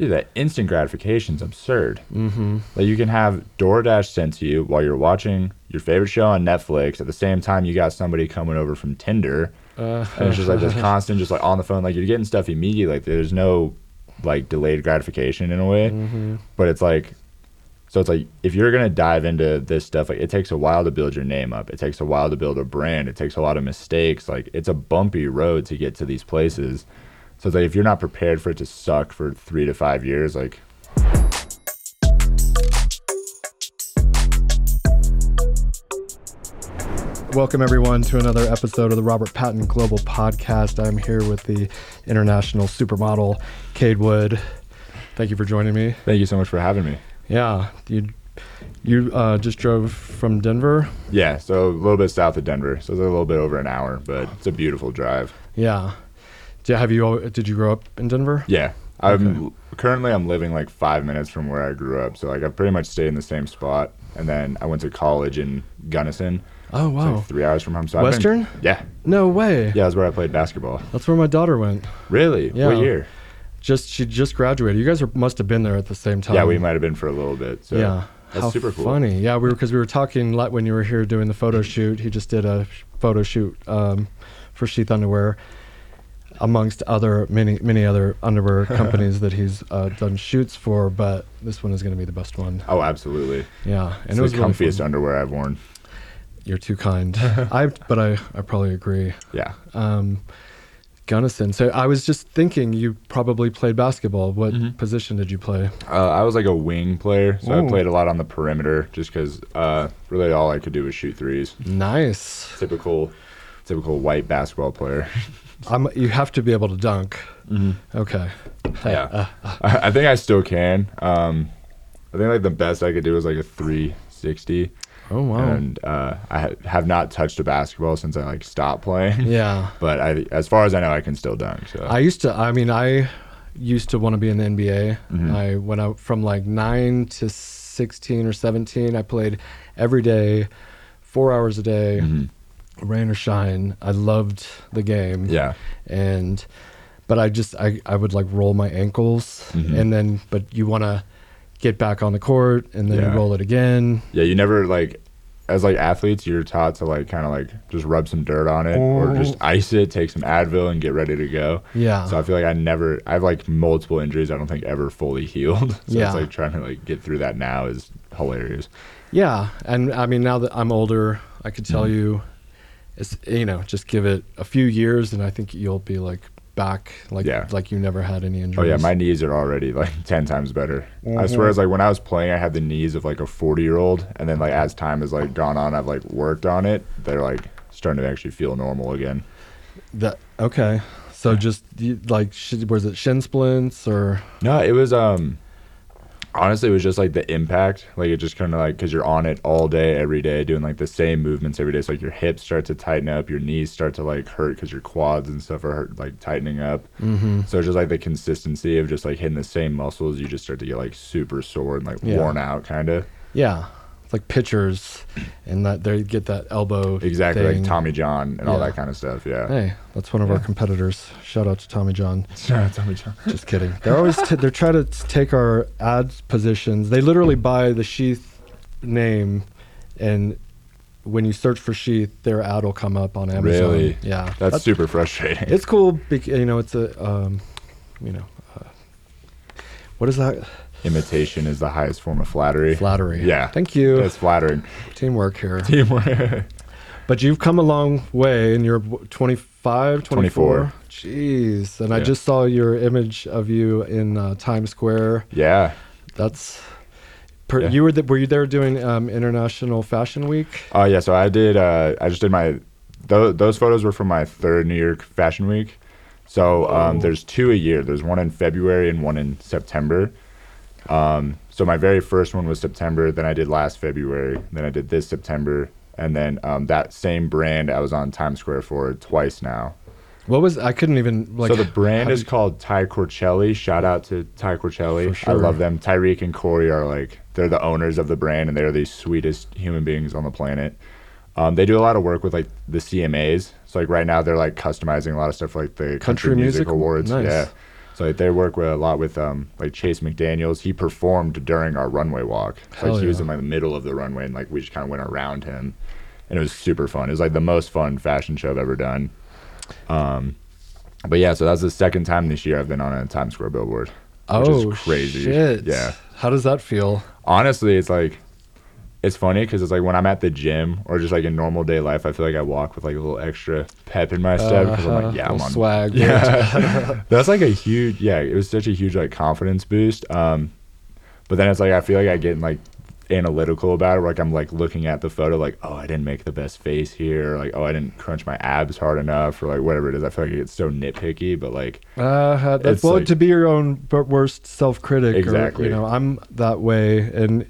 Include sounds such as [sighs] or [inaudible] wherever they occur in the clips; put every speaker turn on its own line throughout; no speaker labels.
Dude, that instant gratification is absurd. Mm-hmm. Like you can have DoorDash sent to you while you're watching your favorite show on Netflix. At the same time, you got somebody coming over from Tinder,
Uh,
and it's just like this [laughs] constant, just like on the phone. Like you're getting stuff immediately. Like there's no like delayed gratification in a way.
Mm-hmm.
But it's like, so it's like if you're gonna dive into this stuff, like it takes a while to build your name up. It takes a while to build a brand. It takes a lot of mistakes. Like it's a bumpy road to get to these places. So it's like if you're not prepared for it to suck for three to five years, like
Welcome, everyone, to another episode of the Robert Patton Global Podcast. I'm here with the international supermodel, Cade Wood. Thank you for joining me.
thank you so much for having me.
Yeah, you you uh, just drove from Denver.
Yeah, so a little bit south of Denver, so it's a little bit over an hour, but it's a beautiful drive.
Yeah. Did, have you? al- Did you grow up in Denver?
Yeah, I'm currently I'm living like five minutes from where I grew up, so like I've pretty much stayed in the same spot. And then I went to college in Gunnison,
Oh
it's
wow.
like three hours from home. So I've been-
Western?
yeah,
No way.
yeah, that's where I played basketball.
That's where my daughter went.
Really?
Yeah.
What year?
Just she just graduated. You guys are, must have been there at the same time.
yeah, we might have been for a little bit. So
yeah.
that's
How
super cool.
funny. Yeah, we were because we were talking like when you were here doing the photo shoot. He just did a sh- photo shoot um, for Sheath Underwear, amongst other many many other underwear [laughs] companies that he's uh, done shoots for. But this one is going to be the best one.
Oh, absolutely.
Yeah, and
the
it was really
comfiest
fun.
underwear I've worn.
You're too kind. [laughs] I but I I probably agree.
Yeah.
Um, Gunnison. So I was just thinking you probably played basketball. What
Mm-hmm.
position did you play?
Uh, I was like a wing player, so
Ooh.
I played a lot on the perimeter, just because uh, really all I could do was shoot threes.
Nice.
Typical, typical white basketball player. [laughs]
I'm, you have to be able to dunk. Okay.
yeah, I, I think I still can. Um, I think like the best I could do was like a 360,
Oh wow.
and uh, I ha- have not touched a basketball since I like stopped playing.
yeah. [laughs]
But I, as far as I know, I can still dunk. So
I used to. I mean, I used to want to be in the NBA.
Mm-hmm.
I went I from like nine to sixteen or seventeen, I played every day, four hours a day, rain or shine. I loved the game.
Mm-hmm. yeah,
and but I just I I would like roll my ankles,
Mm-hmm.
and then but you want to get back on the court, and then
Yeah.
you roll it again.
yeah. You never like. As like athletes, you're taught to like kind of like just rub some dirt on it or just ice it, take some Advil, and get ready to go.
Yeah.
So I feel like I never, I have like multiple injuries. I don't think ever fully [laughs] healed. So
Yeah.
it's like trying to like get through that now is hilarious.
Yeah, and I mean now that I'm older, I could
Mm-hmm.
tell you, it's you know just give it a few years, and I think you'll be like back like
Yeah.
like you never had any injuries.
Oh yeah, my knees are already like [laughs] ten times better. I
Mm-hmm.
swear, it's like when I was playing, I had the knees of like a forty year old, and then like as time has like gone on, I've like worked on it. They're like starting to actually feel normal again.
that okay. So just like sh- was it shin splints or
No, it was um honestly it was just like the impact. Like it just kind of like because you're on it all day, every day, doing like the same movements every day. So like your hips start to tighten up, your knees start to like hurt because your quads and stuff are hurt, like tightening up. Mm-hmm. So it's just like the consistency of just like hitting the same muscles, you just start to get like super sore and like
Yeah.
worn out, kind of.
yeah, like pitchers, and that they get that elbow
Exactly,
thing.
like Tommy John and all
Yeah.
that kind of stuff. Yeah.
Hey, that's one of our competitors. Shout out to Tommy John.
Tommy John. [laughs]
Just kidding. They're always t- they're trying to t- take our ad positions. They literally buy the Sheath name, and when you search for Sheath, their ad will come up on Amazon.
Really?
Yeah,
That's, super frustrating.
It's cool. Bec- you know, it's a um, you know, uh, what is that?
Imitation is the highest form of flattery.
Flattery.
Yeah.
Thank you.
That's flattering.
Teamwork here.
Teamwork.
But you've come a long way, and you're 25, 24?
24.
Jeez. And I just saw your image of you in uh, Times Square.
yeah.
That's. Per,
Yeah.
You were th- were you there doing um, International Fashion Week?
Oh yeah, so I did. Uh, I just did my. Those, those photos were from my third New York Fashion Week. So um, there's two a year. There's one in February and one in September. Um, so my very first one was September. Then I did last February. Then I did this September, and then um, that same brand I was on Times Square for twice now.
What was I couldn't even like.
so the brand is called Ty Corcelli. Shout out to Ty Corcelli.
Sure.
I love them. Tyreek and Corey are like they're the owners of the brand, and they're the sweetest human beings on the planet. Um, they do a lot of work with like the CMAs. So like right now they're like customizing a lot of stuff for like the country,
Country
music,
music?
awards.
Nice.
Yeah. So like they work with a lot with um like Chase McDaniels. He performed during our runway walk.
Hell
like he was in like the middle of the runway and like we just kind of went around him, and it was super fun. It was like the most fun fashion show I've ever done. Um, but yeah, so that's the second time this year I've been on a Times Square billboard. Which
oh,
is crazy.
Shit.
Yeah.
How does that feel?
Honestly, it's like it's funny because it's like when I'm at the gym or just like in normal day life, I feel like I walk with like a little extra pep in my step because I'm
Uh-huh.
like, yeah, I'm on
swag.
Yeah, [laughs] that's like a huge yeah. It was such a huge like confidence boost. Um, but then it's like I feel like I get like analytical about it. Like I'm like looking at the photo, like oh I didn't make the best face here, or, like oh I didn't crunch my abs hard enough, or like whatever it is. I feel like it gets so nitpicky, but like
Uh, that's
It's
well
like-
to be your own worst self-critic.
Exactly.
Or, you know, I'm that way, and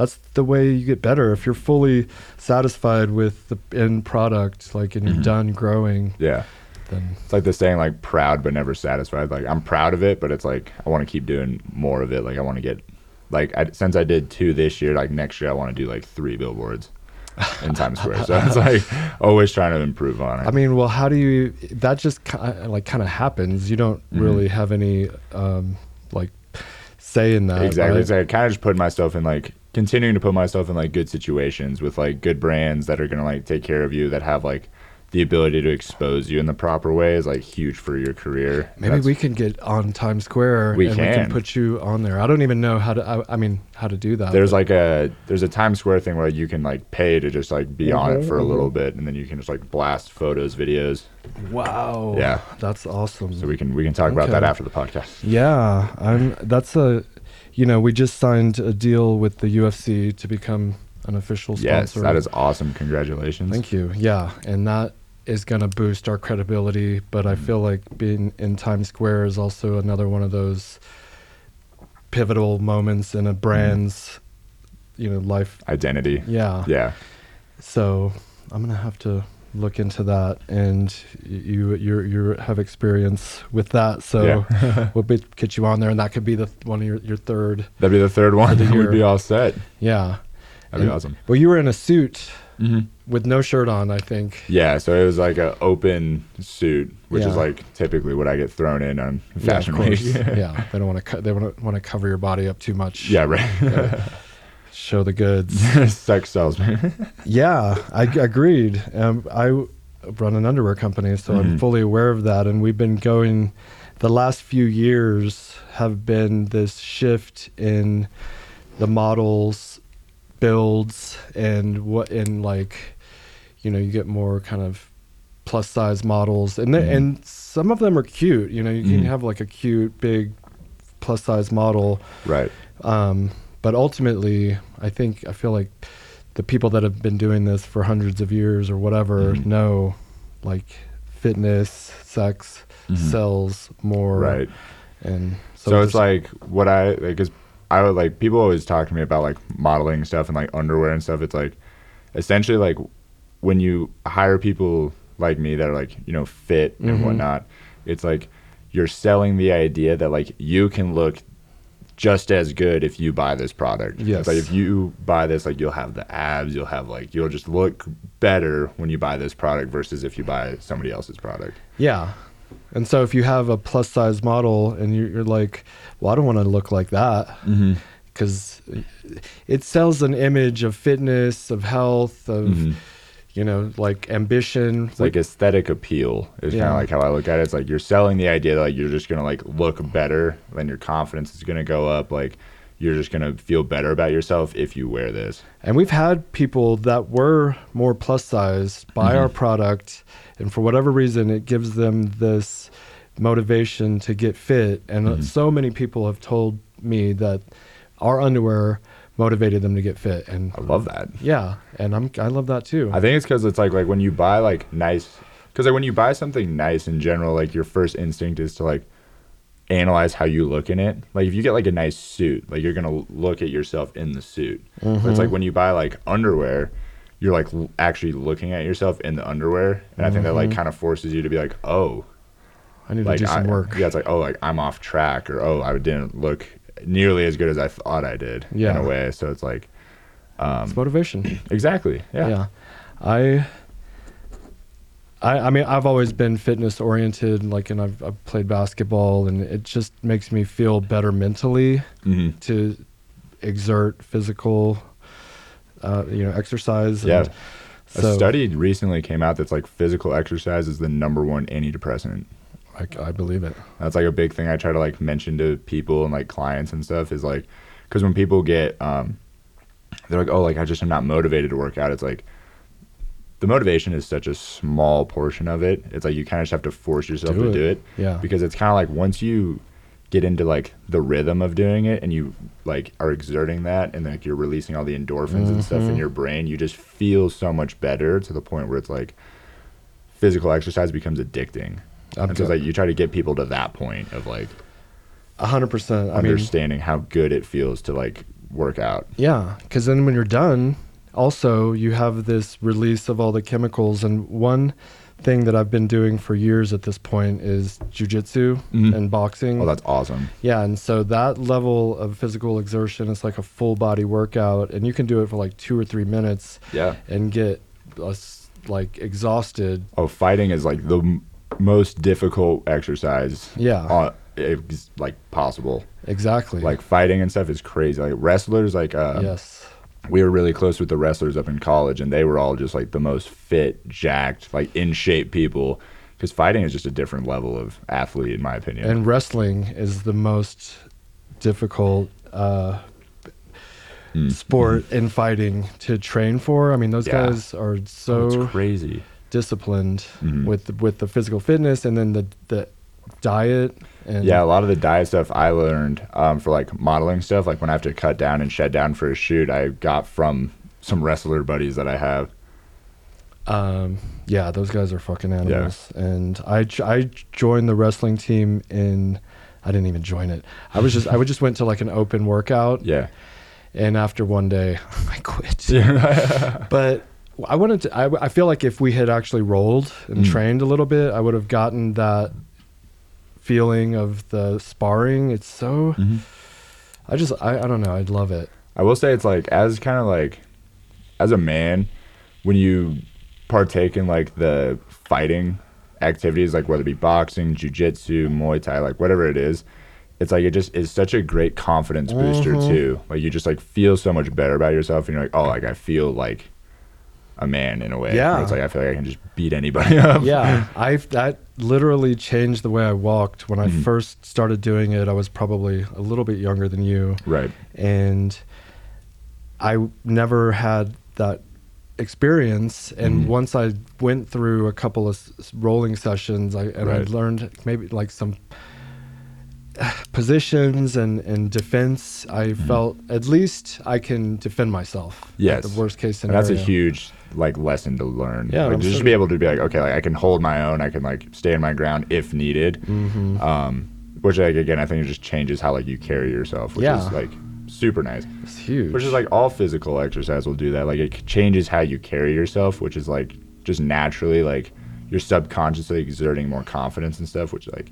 that's the way you get better. If you're fully satisfied with the end product, like, and you're
Mhm.
done growing,
yeah.
then
It's like the saying, like proud but never satisfied. Like I'm proud of it, but it's like I want to keep doing more of it. Like I want to get, like I, since I did two this year, like next year I want to do like three billboards in Times Square. So it's [laughs] like always trying to improve on it.
I mean, well, how do you? That just ki- like kind of happens. You don't
Mhm.
really have any um, like say in that.
exactly.
right?
It's like kind of just put myself in like continuing to put myself in like good situations with like good brands that are gonna like take care of you that have like the ability to expose you in the proper way is like huge for your career.
Maybe
That's-
we can get on Times Square
We
and we
can.
can put you on there. I don't even know how to. I, I mean, how to do that.
there's
but-
like a there's a Times Square thing where you can like pay to just like be on it
Mhm,
for a little
mhm.
bit, and then you can just like blast photos, videos.
wow.
Yeah.
that's awesome.
So we can we can talk about that after the podcast.
Yeah, I'm. That's a. You know, we just signed a deal with the UFC to become an official sponsor.
Yes, that is awesome. Congratulations.
Thank you. Yeah, and that is going to boost our credibility. But I
Mhm.
feel like being in Times Square is also another one of those pivotal moments in a brand's, you know, life.
Identity.
Yeah.
Yeah.
So I'm gonna have to look into that, and you you you have experience with that. So
Yeah. [laughs]
we'll be, [laughs] get you on there, and that could be the one of your your third.
That'd be the third one.
the [laughs]
We'd be all set.
Yeah.
That'd be awesome.
Well, you were in a suit
Mm-hmm.
with no shirt on, I think.
Yeah, so it was like a open suit, which is like typically what I get thrown in on Fashion
yeah,
Week.
yeah, they don't want to. Co- they want to want to cover your body up too much.
yeah, right.
Show the goods. [laughs]
Sex sells [laughs] me.
yeah, I agreed. Um, I run an underwear company, so I'm
Mhm.
fully aware of that. And we've been going. The last few years have been this shift in the models, builds, and what in like, you know, you get more kind of plus size models, and
Mhm.
and some of them are cute. You know, you can
Mhm.
have like a cute big plus size model.
right.
Um, but ultimately, I think I feel like the people that have been doing this for hundreds of years or whatever
Mhm.
know, like fitness, sex
Mhm.
sells more,
Right.
And
So,
so,
it's like what I like is I would like people always talk to me about like modeling stuff and like underwear and stuff. It's like essentially like when you hire people like me that are like you know fit and
Mhm.
whatnot. It's like you're selling the idea that like you can look just as good if you buy this product.
Yes.
But if you buy this, like you'll have the abs, you'll have like you'll just look better when you buy this product versus if you buy somebody else's product.
yeah. And so if you have a plus size model and you're, you're like, well, I don't want to look like that
Mm-hmm.
because it sells an image of fitness, of health, of
Mhm.
You know, like ambition.
It's like aesthetic appeal is kind of like how I look at it. It's like you're selling the idea that like you're just gonna like look better, then your confidence is gonna go up. Like you're just gonna feel better about yourself if you wear this.
And we've had people that were more plus size buy our
Mhm.
product, and for whatever reason, it gives them this motivation to get fit. And
Mhm.
so many people have told me that our underwear motivated them to get fit. And
I love that.
yeah, and I'm I love that too.
I think it's because it's like like when you buy like nice, because like when you buy something nice in general, like your first instinct is to like analyze how you look in it. Like if you get like a nice suit, like you're gonna look at yourself in the suit. But it's like when you buy like underwear, you're like l- actually looking at yourself in the underwear, and I think that like
Mhm.
kind of forces you to be like, oh,
I need
like
to do some
I-
work.
Yeah, it's like oh, like I'm off track, or oh, I didn't look nearly as good as I thought I did in a way. So it's like, um,
It's motivation. [clears throat]
exactly, yeah,
yeah. I I, I mean, I've always been fitness oriented, like, and I've, I've played basketball, and it just makes me feel better mentally
hmm
to exert physical, uh, you know, exercise.
Yeah.
and
A
so
study recently came out that's like physical exercise is the number one antidepressant.
I, I believe it.
That's like a big thing I try to like mention to people and like clients and stuff is like, because when people get, um, they're like, oh, like I just am not motivated to work out. It's like the motivation is such a small portion of it. It's like you kind of just have to force yourself
Do
to
it.
do it
Yeah.
because it's kind of like once you get into like the rhythm of doing it and you like are exerting that and like you're releasing all the endorphins and stuff in
Mhm.
your brain, you just feel so much better to the point where it's like physical exercise becomes addicting.
I'm
it's like you try to get people to that point of like
A hundred percent. I mean,
understanding how good it feels to like work out.
Yeah, because then when you're done, also you have this release of all the chemicals. And one thing that I've been doing for years at this point is jujitsu
Mhm.
and boxing.
Oh, that's awesome.
yeah, and so that level of physical exertion is like a full body workout, and you can do it for like two or three minutes
Yeah.
and get us like exhausted.
Oh, fighting is like the most difficult exercise.
Yeah.
Uh, it's like possible.
Exactly.
Like fighting and stuff is crazy. Like wrestlers, like uh,
yes.
we were really close with the wrestlers up in college, and they were all just like the most fit, jacked, like in shape people. Because fighting is just a different level of athlete, in my opinion.
And wrestling is the most difficult uh,
Mm.
sport in fighting to train for. I mean, those
Yeah.
guys are
Oh,
so
crazy.
Disciplined
Mhm.
with the, with the physical fitness and then the the diet and
Yeah, a lot of the diet stuff I learned um, for like modeling stuff, like when I have to cut down and shed down for a shoot, I got from some wrestler buddies that I have.
um, yeah, those guys are fucking animals. yeah. And I, I joined the wrestling team in. I didn't even join it. I was just I would just went to like an open workout,
Yeah.
and after one day, [laughs] I quit. [laughs] But I wanted to. I, I feel like if we had actually rolled and
Mm.
trained a little bit, I would have gotten that feeling of the sparring. It's so.
Mhm.
I just. I, I don't know. I'd love it.
I will say it's like as kind of like as a man, when you partake in like the fighting activities, like whether it be boxing, jujitsu, Muay Thai, like whatever it is, it's like it just is such a great confidence booster
Mhm.
too. Like you just like feel so much better about yourself, and you're like, oh, like I feel like a man in a way.
Yeah.
It's like I feel like I can just beat anybody [laughs] up.
yeah, I that literally changed the way I walked when I
Mhm.
first started doing it. I was probably a little bit younger than you,
Right.
and I never had that experience. And
Mhm.
once I went through a couple of rolling sessions, I and I learned maybe like some [sighs] positions and and defense. I felt at least I can defend myself.
Mm-hmm. Yes.
the worst case
And
scenario.
that's a huge like lesson to learn.
Yeah,
like, just be able to be like, okay, like I can hold my own. I can like stand my ground if needed.
Mhm.
Um, which like again, I think it just changes how like you carry yourself, which
Yeah.
is like super nice.
It's huge.
Which is like all physical exercise will do that. Like it changes how you carry yourself, which is like just naturally like you're subconsciously exerting more confidence and stuff, which like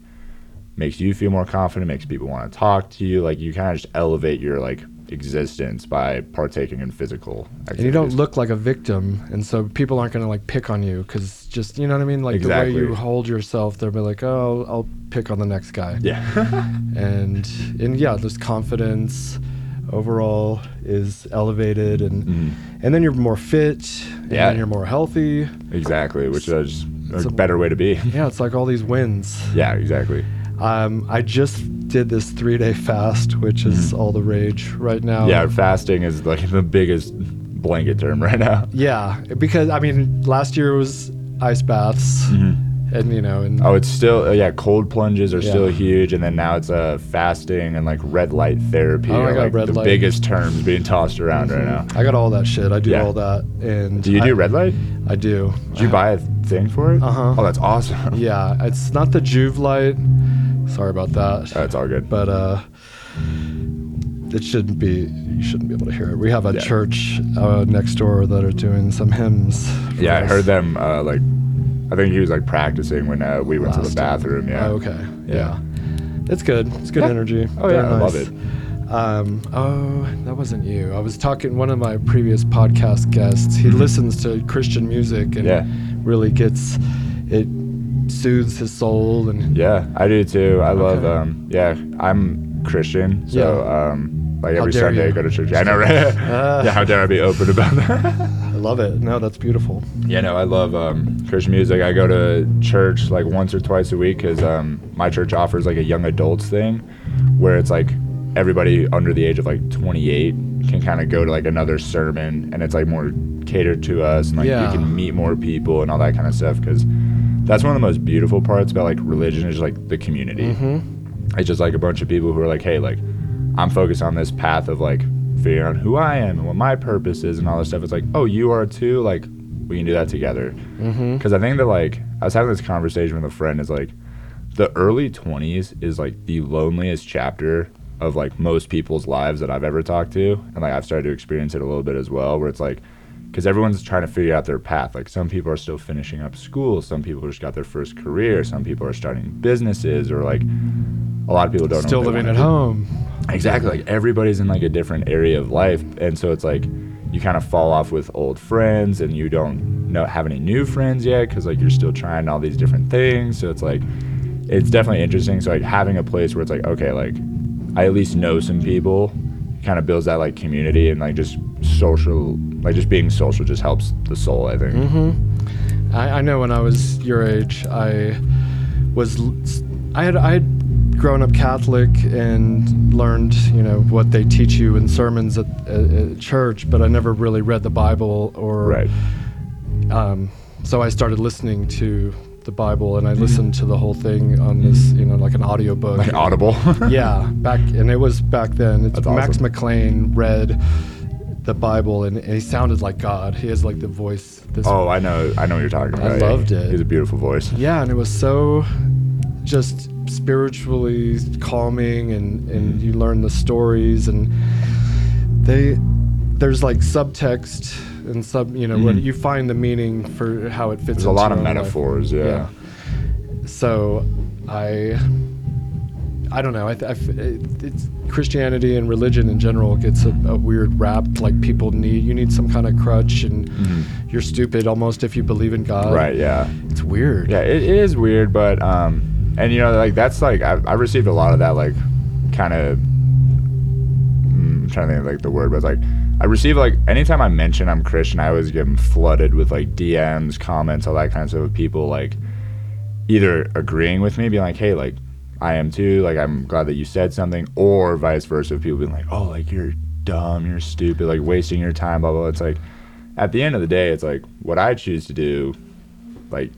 makes you feel more confident, makes people want to talk to you. Like you kind of just elevate your like existence by partaking in physical activities.
and you don't look like a victim, and so people aren't gonna like pick on you because just you know what I mean. Like the way you hold yourself, they'll be like, "Oh, I'll, pick on the next guy."
Yeah. [laughs]
And and yeah, this confidence overall is elevated, and
Mhm.
and then you're more fit, and
Yeah.
then you're more healthy.
Exactly, which is a
So-
better way to be.
Yeah, it's like all these wins.
yeah, exactly.
Um, I just did this three day fast, which is all the rage right now.
Mm-hmm. Yeah, fasting is like the biggest blanket term right now.
Yeah, because I mean, last year was ice baths, and you know, and
Oh, it's still uh, yeah. Cold plunges are still huge, and then now it's uh, fasting and like red light therapy.
Oh,
are, like
red
the
light.
biggest terms being tossed around right now.
I got all that shit. I do
Yeah.
all that, and
Do you
I,
do red light?
I do.
Did you buy a thing for it?
Uh-huh.
Oh, that's awesome.
Yeah, it's not the Joovv light. Sorry about that,
That's all good.
but uh, it shouldn't be. You shouldn't be able to hear it. We have a
Yeah.
church uh, next door that are doing some hymns.
yeah, I heard them. Uh, like, I think he was like practicing when uh, we went to the
last time.
bathroom. Yeah.
Oh, okay.
Yeah.
Yeah. It's good. It's good
Yeah.
energy.
Oh, yeah, I love it.
Um, oh, that wasn't you. I was talking. One of my previous podcast guests. He listens to Christian music and
Yeah.
really gets it soothes his soul and
Yeah, I do too. I love.
Okay.
Um, yeah, I'm Christian, so
Yeah.
um, like every Sunday I go to church. I know, right?
Ah. [laughs]
yeah, how dare I be open about that?
I love it. No, that's beautiful.
yeah, no, I love um, Christian music. I go to church like once or twice a week because um, my church offers like a young adults thing, where it's like everybody under the age of like 28 can kind of go to like another sermon, and it's like more catered to us, and like
Yeah.
you can meet more people and all that kind of stuff. Because that's one of the most beautiful parts about like religion is like the community.
Mm-hmm.
it's just like a bunch of people who are like, hey, like I'm focused on this path of like figuring out who I am and what my purpose is and all this stuff. It's like, oh, you are too. Like we can do that together.
Mm-hmm.
Because I think that like I was having this conversation with a friend. Is like the early 20s is like the loneliest chapter of like most people's lives that I've ever talked to, and like I've started to experience it a little bit as well, where it's like. Because everyone's trying to figure out their path. Like some people are still finishing up school, some people just got their first career, some people are starting businesses, or like a lot of people don't
Still living at
do.
home.
Exactly. Like everybody's in like a different area of life, and so it's like you kind of fall off with old friends, and you don't know have any new friends yet because like you're still trying all these different things. So it's like it's definitely interesting. So like having a place where it's like okay, like I at least know some people, kind of builds that like community and like just social, like just being social just helps the soul. I think.
Mm-hmm. I, I know when I was your age, I was, I had, I had grown up Catholic and learned, you know, what they teach you in sermons at, at, at church, but I never really read the Bible or,
Right.
um, so I started listening to the Bible and I listened to the whole thing on this, you know, like an audiobook.
Like audible. [laughs]
yeah, back and it was back then. It's
That's
Max
awesome.
McLean read the Bible and, and he sounded like God. He has like the voice. This
Oh, I know. I know what you're talking about.
I loved it.
He's a beautiful voice.
Yeah, and it was so just spiritually calming and and you learn the stories and they there's like subtext and sub you know when
Mhm.
you find the meaning for how it fits
There's a lot of
your own life.
metaphors. yeah.
so i i don't know i, I it's christianity and religion in general gets a, a weird rap like people need you need some kind of crutch and
Mhm.
you're stupid almost if you believe in god
Right. Yeah.
it's weird
Yeah, it, it is weird, but um, and you know, like that's like I I received a lot of that like kind of. mm, I'm trying to think of like the word, but like I receive like anytime I mention I'm Christian, I always get flooded with like DMs, comments, all that kind of stuff. With people like either agreeing with me, being like, "Hey, like I am too," like I'm glad that you said something, or vice versa. People being like, "Oh, like you're dumb, you're stupid, like wasting your time," blah blah. blah. It's like at the end of the day, it's like what I choose to do, like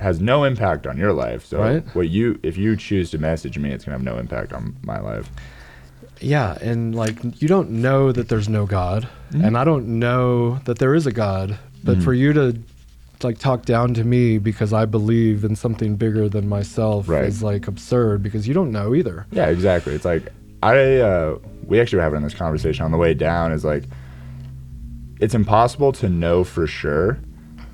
has no impact on your life. So
Right.
what you if you choose to message me, it's gonna have no impact on my life.
Yeah, and like you don't know that there's no God,
Mhm.
and I don't know that there is a God. But
Mhm.
for you to like talk down to me because I believe in something bigger than myself
Right.
is like absurd because you don't know either.
Yeah, exactly. It's like I uh, we actually were having this conversation on the way down. Is like it's impossible to know for sure,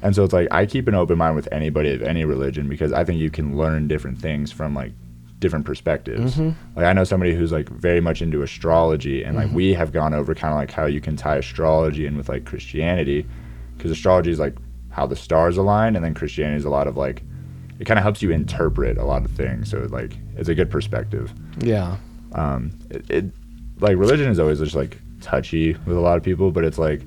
and so it's like I keep an open mind with anybody of any religion because I think you can learn different things from like different perspectives.
Mhm.
Like I know somebody who's like very much into astrology, and like
Mhm.
we have gone over kind of like how you can tie astrology in with like Christianity, because astrology is like how the stars align, and then Christianity is a lot of like it kind of helps you interpret a lot of things. So like it's a good perspective
Yeah.
um, it, it like religion is always just like touchy with a lot of people, but it's like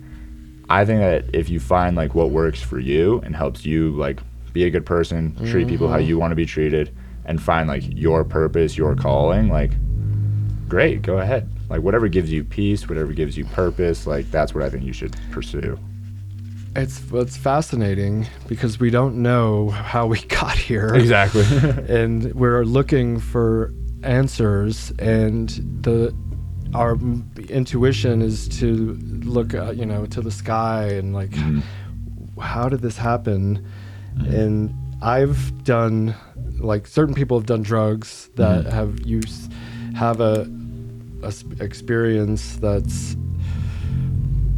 I think that if you find like what works for you and helps you like be a good person, treat people how
Mhm.
you want to be treated, and find like your purpose, your calling, like great, go ahead. Like whatever gives you peace, whatever gives you purpose, like that's what I think you should pursue.
It's it's fascinating because we don't know how we [laughs] got here.
Exactly. [laughs]
and we're looking for answers and the our intuition is to look uh, you know to the sky and like
Mhm.
how did this happen and i've done like certain people have done drugs that
Mhm.
have used have a, a experience that's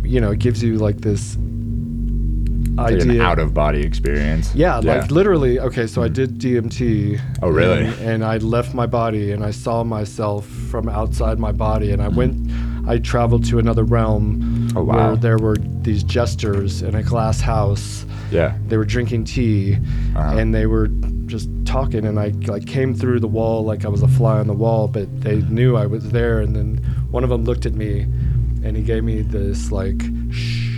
you know it gives you like this
It's like
idea
an out of body experience.
yeah, like literally. Okay, so I did DMT.
Oh, really?
And, and I left my body, and I saw myself from outside my body, and I went. I traveled to another realm
Oh, wow.
where there were these jesters in a glass house.
Yeah.
They were drinking tea,
Uh-huh.
and they were just talking. And I like came through the wall like I was a fly on the wall, but they knew I was there. And then one of them looked at me, and he gave me this like shh.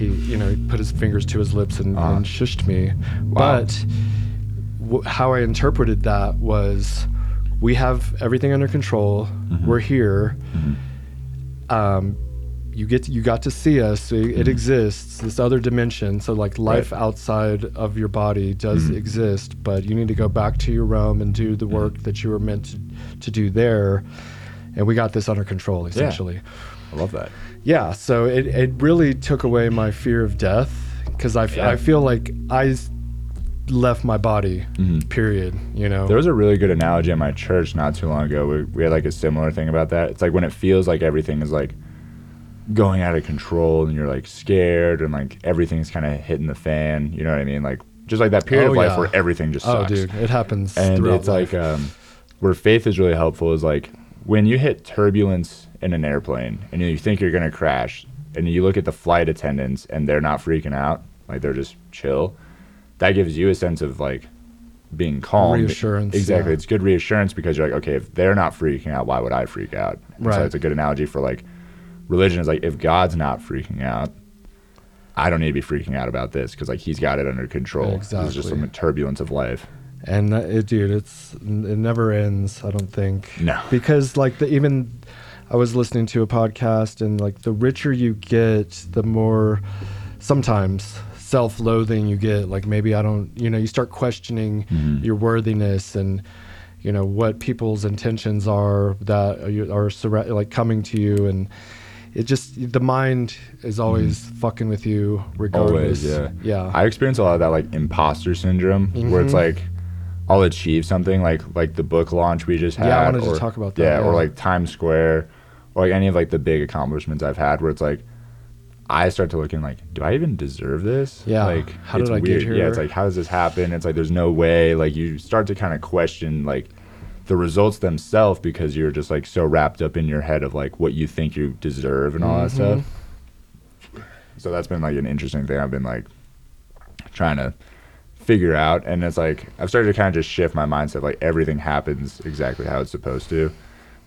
He, you know, he put his fingers to his lips and,
Uh-huh.
and shushed me.
Wow.
But w- how I interpreted that was, we have everything under control.
Mm-hmm.
We're here. Um, you get you got to see us. It, it exists. This other dimension. So like life
Mm-hmm. Right.
outside of your body does
Mhm.
exist, but you need to go back to your realm and do the
Mm-hmm.
work that you were meant to, to do there. And we got this under control, essentially.
I love that.
Yeah, so it, it really took away my fear of death because I, f-
Yeah.
I feel like I left my body,
Mhm.
period. You know?
There was a really good analogy at my church not too long ago. We, we had like a similar thing about that. It's like when it feels like everything is like going out of control and you're like scared and like everything's kind of hitting the fan. You know what I mean? Like just like that period
Oh,
of life
yeah.
where everything just
oh, dude, it happens.
and it's
life.
like um, where faith is really helpful is like when you hit turbulence in an airplane and you think you're gonna crash and you look at the flight attendants and they're not freaking out like they're just chill that gives you a sense of like being calm
Reassurance,
exactly
yeah.
it's good reassurance because you're like okay if they're not freaking out why would i freak out And so it's a good analogy for like religion is like if god's not freaking out i don't need to be freaking out about this because like he's got it under control it's just
Exactly.
some turbulence of life
and that- it, dude, it's it never ends. I don't think.
No.
because like the even I was listening to a podcast and like the richer you get, the more sometimes self-loathing you get. Like maybe I don't, you know, you start questioning
Mhm.
your worthiness and you know what people's intentions are that are, you- are like coming to you and. It just the mind is always fucking with you regardless.
Mm-hmm. Always, yeah.
Yeah.
I experience a lot of that like imposter syndrome where it's
Mhm.
like I'll achieve something like like the book launch we just had.
Yeah, I wanted to talk about that,
Yeah, or like Times Square or like any of like the big accomplishments I've had where it's like I start to look in like, do I even deserve this?
Yeah.
Like
How
it's
did I get
weird. Yeah, it's like how does this happen? It's like there's no way. Like you start to kind of question like the results themselves because you're just like so wrapped up in your head of like what you think you deserve and all that
Mhm.
stuff. So that's been like an interesting thing I've been like trying to figure out and it's like I've started to kind of just shift my mindset like everything happens exactly how it's supposed to.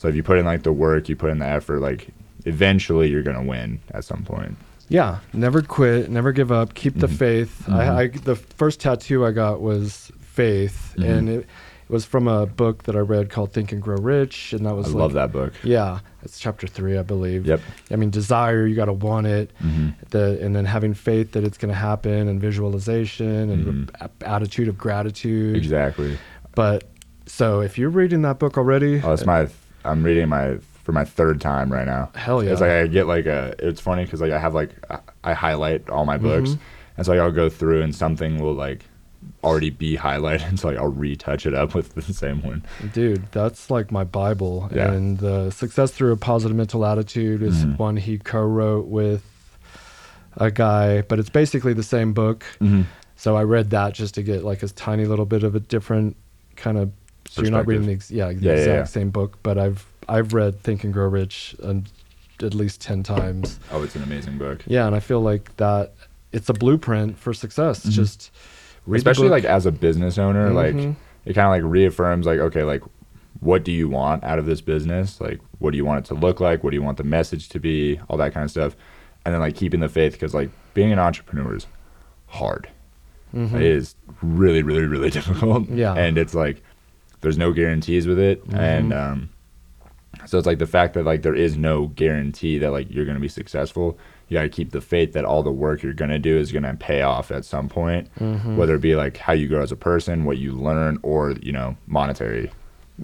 So if you put in like the work, you put in the effort, like eventually you're gonna win at some point.
Yeah, never quit, never give up, keep the
Mhm.
faith.
Mhm.
I, I the first tattoo I got was faith,
Mhm.
and it, was from a book that I read called Think and Grow Rich, and that was
I
like,
love that book.
Yeah, it's chapter three, I believe.
Yep.
I mean, desire, you got to want it,
mm-hmm.
the and then having faith that it's going to happen, and visualization, and
Mhm.
a- attitude of gratitude.
Exactly.
But so if you're reading that book already,
Oh, it's my. I'm reading my for my third time right now.
Hell yeah!
It's like I get like a. It's funny because like I have like I- highlight all my books,
Mhm.
and so like, I'll go through and something will like already be highlighted, [laughs] so like I'll retouch it up with the same one.
Dude, that's like my Bible.
Yeah.
And the Success Through a Positive Mental Attitude is
Mhm.
one he co wrote with a guy, but it's basically the same book.
Mm-hmm.
So I read that just to get like a tiny little bit of a different kind of. So you're not reading the, ex- yeah, the
Yeah,
exact
yeah.
same book, but I've I've read Think and Grow Rich and at least 10 times.
Oh, it's an amazing book.
Yeah, and I feel like that it's a blueprint for success.
Mhm.
Just
Especially like as a business owner, like
Mhm.
it kind of like reaffirms like okay, like what do you want out of this business? Like what do you want it to look like? What do you want the message to be? All that kind of stuff, and then like keeping the faith because like being an entrepreneur is hard.
Mhm.
It is really, really, really [laughs] difficult.
Yeah.
And it's like there's no guarantees with it. And
Mhm.
um so it's like the fact that like there is no guarantee that like you're gonna be successful. You gotta keep the faith that all the work you're gonna do is gonna pay off at some point.
Mhm.
Whether it be like how you grow as a person, what you learn, or, you know, monetary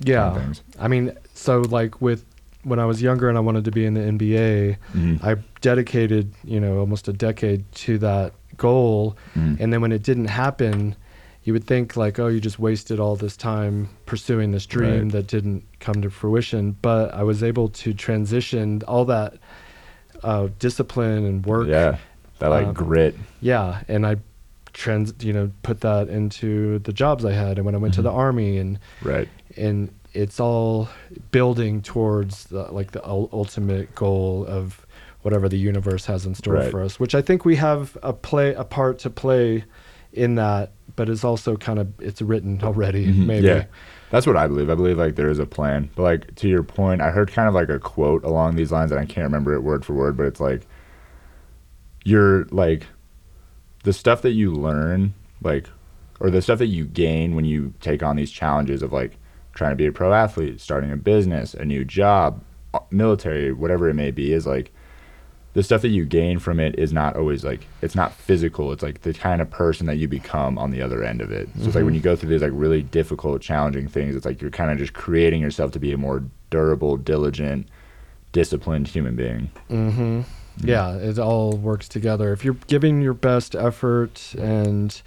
yeah.
things.
I mean, so like with when I was younger and I wanted to be in the NBA,
Mhm.
I dedicated, you know, almost a decade to that goal.
Mhm.
And then when it didn't happen, you would think like, oh, you just wasted all this time pursuing this dream
Right.
that didn't come to fruition. But I was able to transition all that uh, discipline and work.
Yeah. That like
Um,
grit.
Yeah, and I trans, you know, put that into the jobs I had, and when I went to
Mhm.
the army, and
Right.
and it's all building towards the, like the ul- ultimate goal of whatever the universe has in store
Right.
for us, which I think we have a play a part to play in that, but it's also kind of it's written already.
Mhm,
Maybe.
Yeah. That's what I believe. I believe like there is a plan. But like to your point, I heard kind of like a quote along these lines and I can't remember it word for word, but it's like you're like the stuff that you learn, like or the stuff that you gain when you take on these challenges of like trying to be a pro athlete, starting a business, a new job, uh, military, whatever it may be, is like the stuff that you gain from it is not always like it's not physical. It's like the kind of person that you become on the other end of it. So it's like when you go through these like really difficult, challenging things, it's like you're kind of just creating yourself to be a more durable, diligent, disciplined human being.
Mm-hmm. Yeah, it all works together. If you're giving your best effort and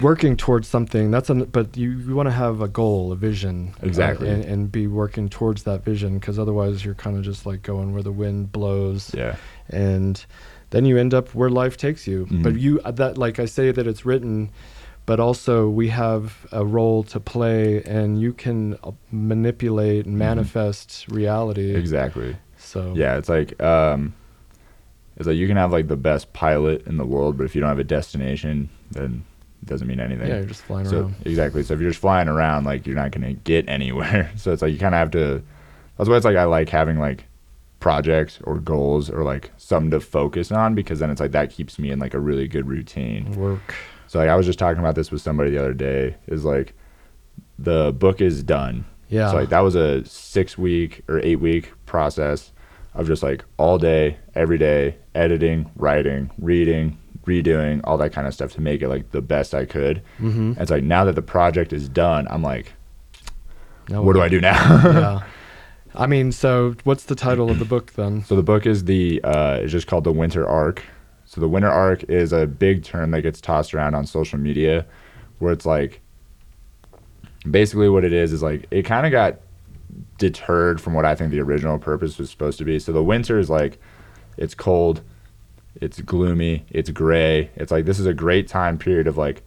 working towards something, that's an. But you, you want to have a goal, a vision, uh,
Exactly.
and, and be working towards that vision. Because otherwise, you're kind of just like going where the wind blows,
Yeah.
and then you end up where life takes you. But
Mhm.
you uh, that like I say that it's written. But also, we have a role to play, and you can uh, manipulate and manifest reality.
Exactly.
So
Yeah, it's like um it's like you can have like the best pilot in the world, but if you don't have a destination, then it doesn't mean anything.
yeah, you're just flying
So
around.
exactly. So if you're just flying around, like you're not gonna get anywhere. [laughs] So it's like you kind of have to. That's why it's like I like having like projects or goals or like something to focus on because then it's like that keeps me in like a really good routine.
Work.
So like I was just talking about this with somebody the other day. Is like the book is done.
Yeah.
So like that was a six week or eight week process of just like all day, every day, editing, writing, reading, redoing, all that kind of stuff to make it like the best I could.
Mm-hmm.
And it's like now that the project is done, I'm like, what do I do now?
yeah. [laughs] I mean, so what's the title of the book then?
So the book is the uh, is just called the Winter Arc. So the Winter Arc is a big term that gets tossed around on social media, where it's like basically what it is is like it kind of got deterred from what I think the original purpose was supposed to be. So the winter is like it's cold, it's gloomy, it's gray. It's like this is a great time period of like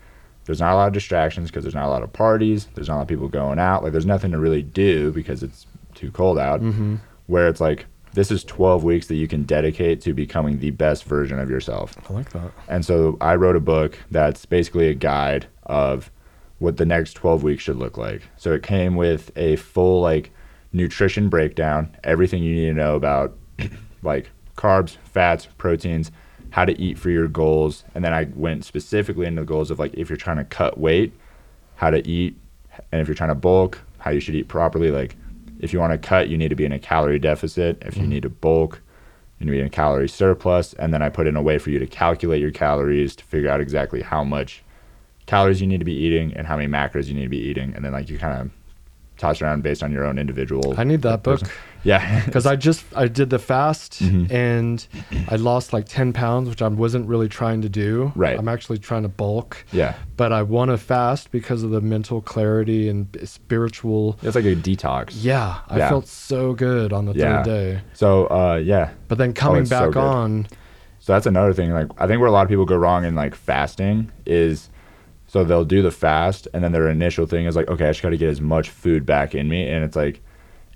there's not a lot of distractions because there's not a lot of parties, there's not a lot of people going out, like there's nothing to really do because it's too cold out
Mm-hmm.
where it's like this is 12 weeks that you can dedicate to becoming the best version of yourself.
I like that.
And so I wrote a book that's basically a guide of what the next 12 weeks should look like. So it came with a full like nutrition breakdown, everything you need to know about [clears throat] like carbs, fats, proteins, how to eat for your goals, and then I went specifically into the goals of like if you're trying to cut weight, how to eat, and if you're trying to bulk, how you should eat properly like if you want to cut, you need to be in a calorie deficit. If you
Mhm.
need to bulk, you need to be in a calorie surplus. And then I put in a way for you to calculate your calories to figure out exactly how much calories you need to be eating and how many macros you need to be eating. And then like you kind of toss around based on your own individual.
I need that book
person. [laughs] Yeah. [laughs]
because I just I did the fast
Mhm.
and I lost like ten pounds, which I wasn't really trying to do.
Right.
I'm actually trying to bulk,
yeah.
but I want to fast because of the mental clarity and spiritual.
It's like a detox.
Yeah, I
Yeah.
felt so good on the
Yeah.
third day,
So uh yeah.
but then coming
it's so
back
good.
on,
So that's another thing. Like I think where a lot of people go wrong in like fasting is so they'll do the fast and then their initial thing is like, okay, I just got to get as much food back in me, and it's like,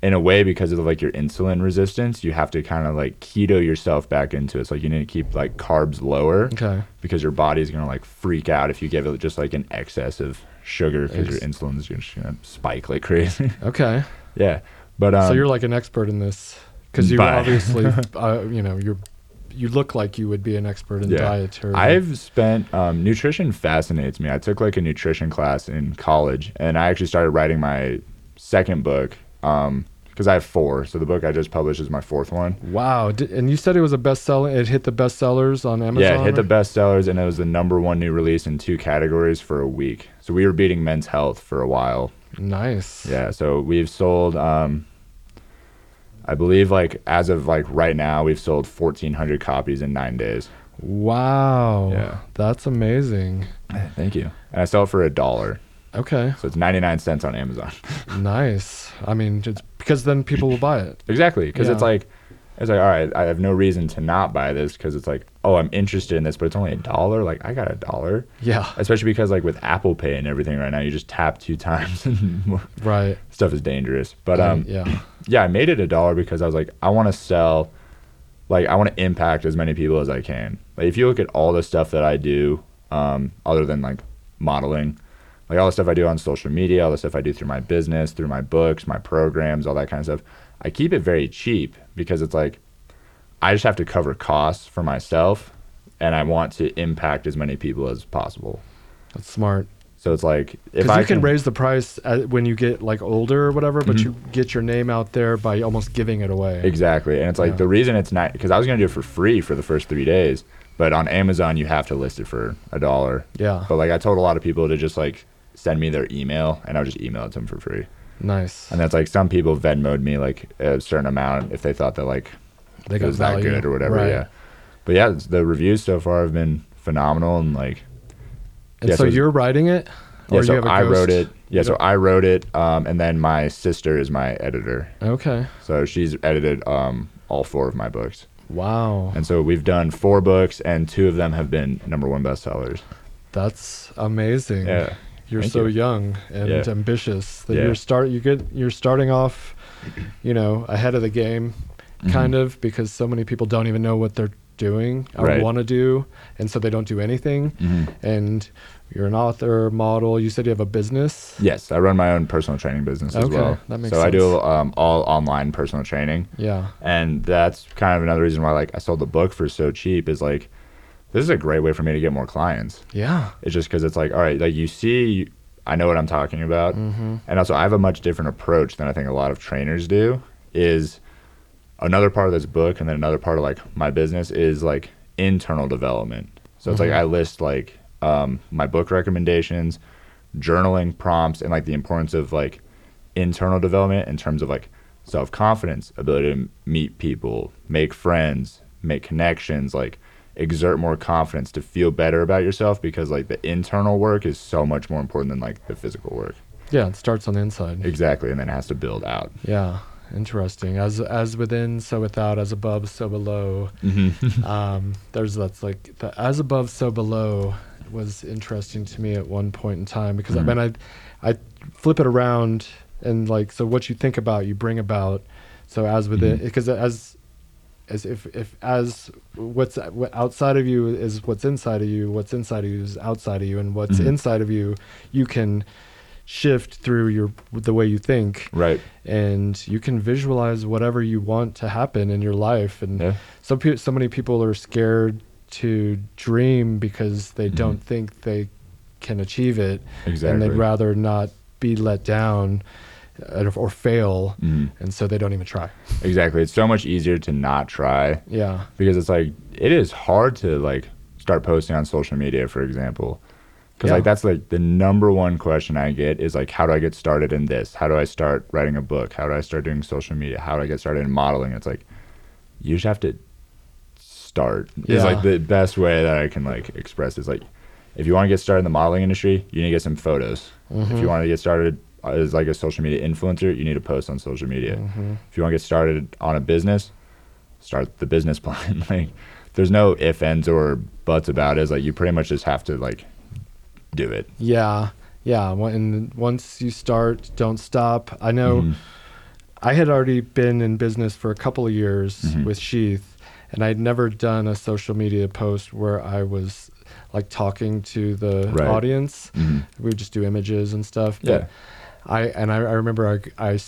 in a way, because of like your insulin resistance, you have to kind of like keto yourself back into it. So like you need to keep like carbs lower
okay,
because your body's gonna like freak out if you give it just like an excess of sugar because your
Ex-
insulin's just gonna spike like crazy. [laughs]
okay.
yeah, but um,
so you're like an expert in this because you obviously, [laughs] uh, you know, you're you look like you would be an expert in
Yeah.
dietary.
I've spent um, nutrition fascinates me. I took like a nutrition class in college, and I actually started writing my second book because I have four. So the book I just published is my fourth one.
wow, Di- and you said it was a bestseller. It hit the bestsellers on Amazon.
yeah, it hit the
or-
bestsellers, and it was the number one new release in two categories for a week. So we were beating Men's Health for a while.
Nice.
Yeah, so we've sold. Um, I believe like as of like right now, we've sold 1,400 copies in nine days.
Wow.
Yeah.
That's amazing. [sighs]
Thank you. And I sell it for a dollar,
Okay.
so it's 99 cents on Amazon. [laughs]
nice. I mean, it's because then people will buy it.
Exactly, because it's like, It's like, all right, I have no reason to not buy this because it's like, oh, I'm interested in this, but it's only a dollar. Like, I got a dollar.
Yeah.
Especially because, like, with Apple Pay and everything right now, you just tap two times [laughs] and
Right.
stuff is dangerous. But, um,
yeah. [clears throat]
yeah, I made it a dollar because I was like, I want to sell, like, I want to impact as many people as I can. Like, if you look at all the stuff that I do, um, other than like modeling, like all the stuff I do on social media, all the stuff I do through my business, through my books, my programs, all that kind of stuff, I keep it very cheap because it's like, I just have to cover costs for myself and I want to impact as many people as possible.
That's smart.
So it's like, if I
you can, raise the price when you get like older or whatever, but
Mhm.
you get your name out there by almost giving it away.
Exactly. And it's like
Yeah.
the reason it's not because I was going to do it for free for the first three days, but on Amazon, you have to list it for a dollar.
Yeah.
But like I told a lot of people to just like send me their email and I'll just email it to them for free.
Nice.
And that's like some people Venmoed me like a certain amount if they thought that like
They
it
got
was that good or whatever.
Right.
Yeah. But yeah, the reviews so far have been phenomenal and like
And
Yeah,
so,
so-
you're writing it?
yeah, so
you have a
I wrote it. Yeah, so I wrote it, um, and then my sister is my editor.
Okay.
So she's edited um, all four of my books.
Wow.
And so we've done four books, and two of them have been number one bestsellers.
That's amazing.
Yeah.
You're
Thank
so
you.
young and
Yeah.
ambitious that
Yeah.
you're start you get you're starting off, you know, ahead of the game,
Mm-hmm.
kind of because so many people don't even know what they're doing or
Right.
want to do, and so they don't do anything.
Mhm.
And you're an author, model. You said you have a business.
Yes, I run my own personal training business as
Okay,
well.
that makes
so I do um, all online personal training,
Yeah.
and that's kind of another reason why like I sold the book for so cheap. Is like this is a great way for me to get more clients.
Yeah.
It's just because it's like all right, like you see, I know what I'm talking about,
Mm-hmm.
and also I have a much different approach than I think a lot of trainers do. Is another part of this book, and then another part of like my business is like internal development. So it's
Mhm.
like I list like um, my book recommendations, journaling prompts, and like the importance of like internal development in terms of like self confidence, ability to meet people, make friends, make connections, like exert more confidence to feel better about yourself because like the internal work is so much more important than like the physical work.
Yeah. It starts on the inside.
Exactly, and then it has to build out.
Yeah. Interesting. As as within, so without. As above, so below.
Mm-hmm. [laughs]
um, there's that's like the as above so below was interesting to me at one point in time because
Mhm.
I mean I I flip it around and like so what you think about you bring about so as within
Mhm.
because as as if if as what's what outside of you is what's inside of you what's inside of you is outside of you and what's
Mhm.
inside of you you can shift through your the way you think
right.
and you can visualize whatever you want to happen in your life and
Yeah.
so pe- so many people are scared to dream because they
Mhm.
don't think they can achieve it
Exactly.
and they'd rather not be let down or fail
Mhm.
and so they don't even try
Exactly. It's so much easier to not try
yeah
because it's like it is hard to like start posting on social media, for example. Because
Yeah.
like that's like the number one question I get is like, how do I get started in this? How do I start writing a book? How do I start doing social media? How do I get started in modeling? It's like you just have to start. Is
Yeah.
like the best way that I can like express is like if you want to get started in the modeling industry, you need to get some photos. If
Mhm.
you want to get started as like a social media influencer, you need to post on social media.
Mhm.
If you want to get started on a business, start the business [laughs] plan. like there's no if, ends, or buts about it. It's like you pretty much just have to like do it.
yeah yeah When- and once you start don't stop i know
Mhm.
I had already been in business for a couple of years
Mhm.
with Sheath, and I'd never done a social media post where I was like talking to the
Right.
audience.
Mhm.
We would just do images and stuff.
Yeah.
But I and I, I remember I, I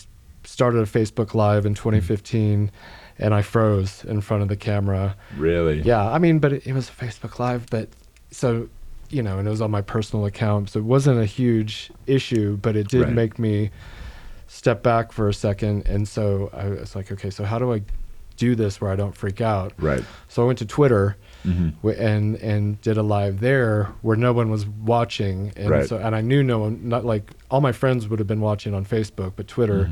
started a Facebook Live in mm-hmm. 2015, and I froze in front of the camera.
Really?
Yeah, I mean, but it, it was a Facebook Live, but so you know, and it was on my personal account, so it wasn't a huge issue, but it did
Right.
make me step back for a second, and so I was like, okay, so how do I do this where I don't freak out?
Right.
So I went to Twitter
hmm
and and did a live there where no one was watching, and
Right.
so and I knew no one, not like all my friends would have been watching on Facebook, but Twitter,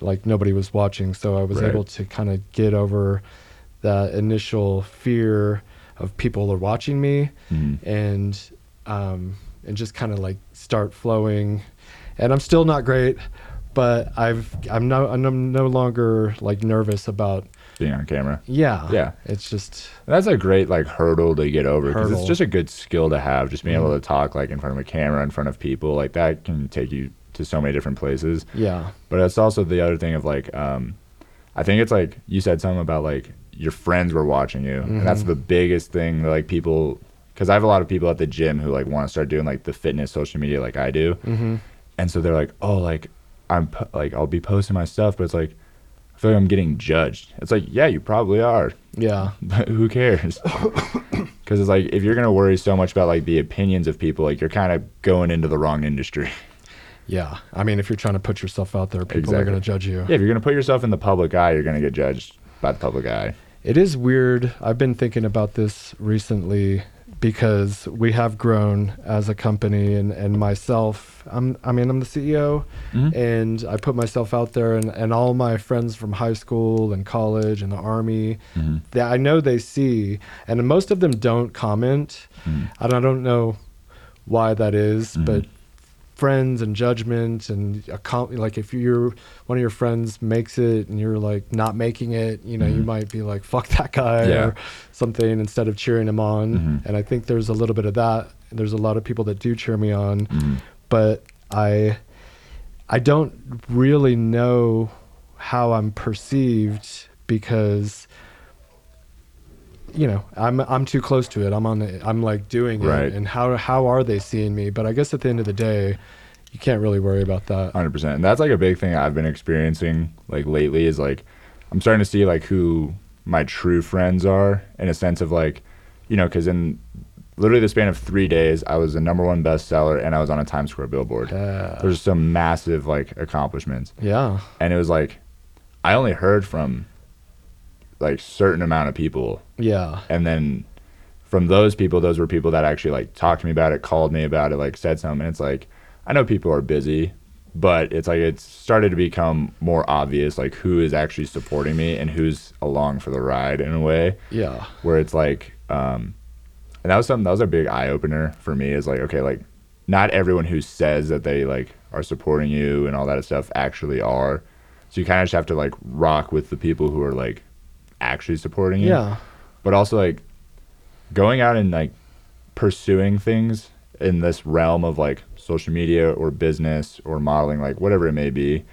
like nobody was watching, so I was
Mm-hmm. Right.
able to kind of get over that initial fear of people are watching me
Mhm.
and um, and just kind of like start flowing. And I'm still not great but I've I'm no I'm no longer like nervous about
being on camera.
yeah
Yeah.
It's just
That's a great like hurdle to get over because it's just a good skill to have. Just being able
Mhm.
to talk like in front of a camera, in front of people, like that can take you to so many different places.
yeah
But it's also the other thing of like, um, I think it's like you said something about like your friends were watching you, and that's
Mhm.
the biggest thing. that, Like people, because I have a lot of people at the gym who like want to start doing like the fitness social media like I do,
hmm
and so they're like, oh, like I'm like I'll be posting my stuff, but it's like I feel like I'm getting judged. It's like yeah, you probably are,
yeah [laughs]
but who cares? [coughs] Because it's like if you're gonna worry so much about like the opinions of people, like you're kind of going into the wrong industry.
yeah I mean if you're trying to put yourself out there people are going to judge you
Yeah, if you're gonna put yourself in the public eye, you're gonna get judged by the public eye.
It is weird. I've been thinking about this recently because we have grown as a company and, and myself I'm I mean I'm the CEO
Mhm.
and I put myself out there and, and all my friends from high school and college and the army
Mhm.
that I know they see and most of them don't comment.
Mhm.
And I don't know why that is,
Mhm.
but friends and judgment and a com- like if you're one of your friends makes it and you're like not making it you know you
Mhm.
might be like fuck that guy
Yeah.
or something instead of cheering him on
Mhm.
and i think there's a little bit of that there's a lot of people that do cheer me on
Mhm.
but i i don't really know how i'm perceived because you know i'm i'm too close to it. I'm on it i'm like doing
Right.
it and how how are they seeing me? But i guess at the end of the day you can't really worry about that.
Hundred percent. And that's like a big thing I've been experiencing like lately is like I'm starting to see like who my true friends are in a sense of like, you know, because in literally the span of three days, I was the number one bestseller and I was on a Times Square billboard.
Uh,
There's some massive like accomplishments,
yeah.
And it was like I only heard from like certain amount of people,
yeah.
And then from those people, those were people that actually like talked to me about it, called me about it, like said something. And it's like I know people are busy, but it's like it's started to become more obvious like who is actually supporting me and who's along for the ride in a way.
Yeah.
Where it's like um and that was something that was a big eye opener for me is like okay like not everyone who says that they like are supporting you and all that stuff actually are. So you kind of just have to like rock with the people who are like actually supporting you
yeah
but also like going out and like pursuing things in this realm of like social media or business or modeling like whatever it may be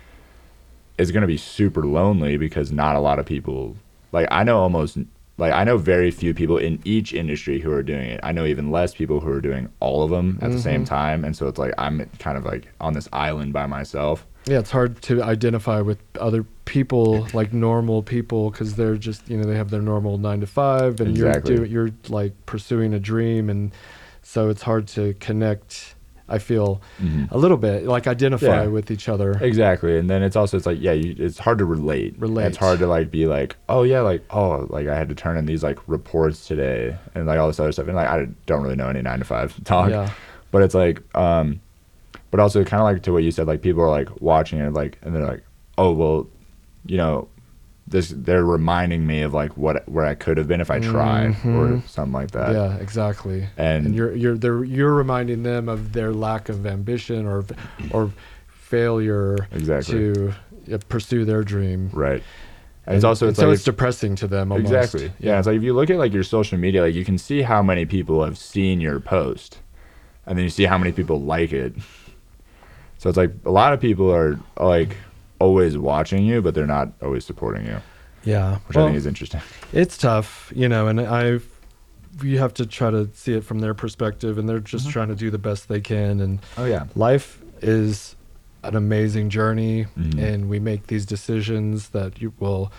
is going to be super lonely because not a lot of people like I know almost like I know very few people in each industry who are doing it. I know even less people who are doing all of them at the same
Mhm.
time and so it's like I'm kind of like on this island by myself.
Yeah it's hard to identify with other people like normal people because they're just you know they have their normal nine to five and
Exactly.
you're do, you're like pursuing a dream and so it's hard to connect i feel
Mhm.
a little bit like identify
Yeah.
with each other
Exactly, and then it's also it's like yeah, you, it's hard to relate.
Relate.
It's hard to like be like, oh yeah, like oh like I had to turn in these like reports today and like all this other stuff, and like I don't really know any nine to five talk.
yeah
But it's like, um, but also kind of like to what you said, like people are like watching it, like and they're like, oh well, you know, this they're reminding me of like what where I could have been if I tried or
Mhm.
something like that.
yeah exactly
And,
and you're you're they're, you're reminding them of their lack of ambition or or failure
Exactly.
to uh, pursue their dream
right. And, it's also
and
it's
so
like
it's depressing to them almost.
Exactly. Yeah. It's like if you look at like your social media, like you can see how many people have seen your post, and then you see how many people like it. So it's like a lot of people are like always watching you, but they're not always supporting you,
yeah
which I think is interesting. [laughs]
it's tough you know and i you have to try to see it from their perspective and they're just
Mhm.
trying to do the best they can and
Oh yeah.
life is an amazing journey
Mhm.
and we make these decisions that you will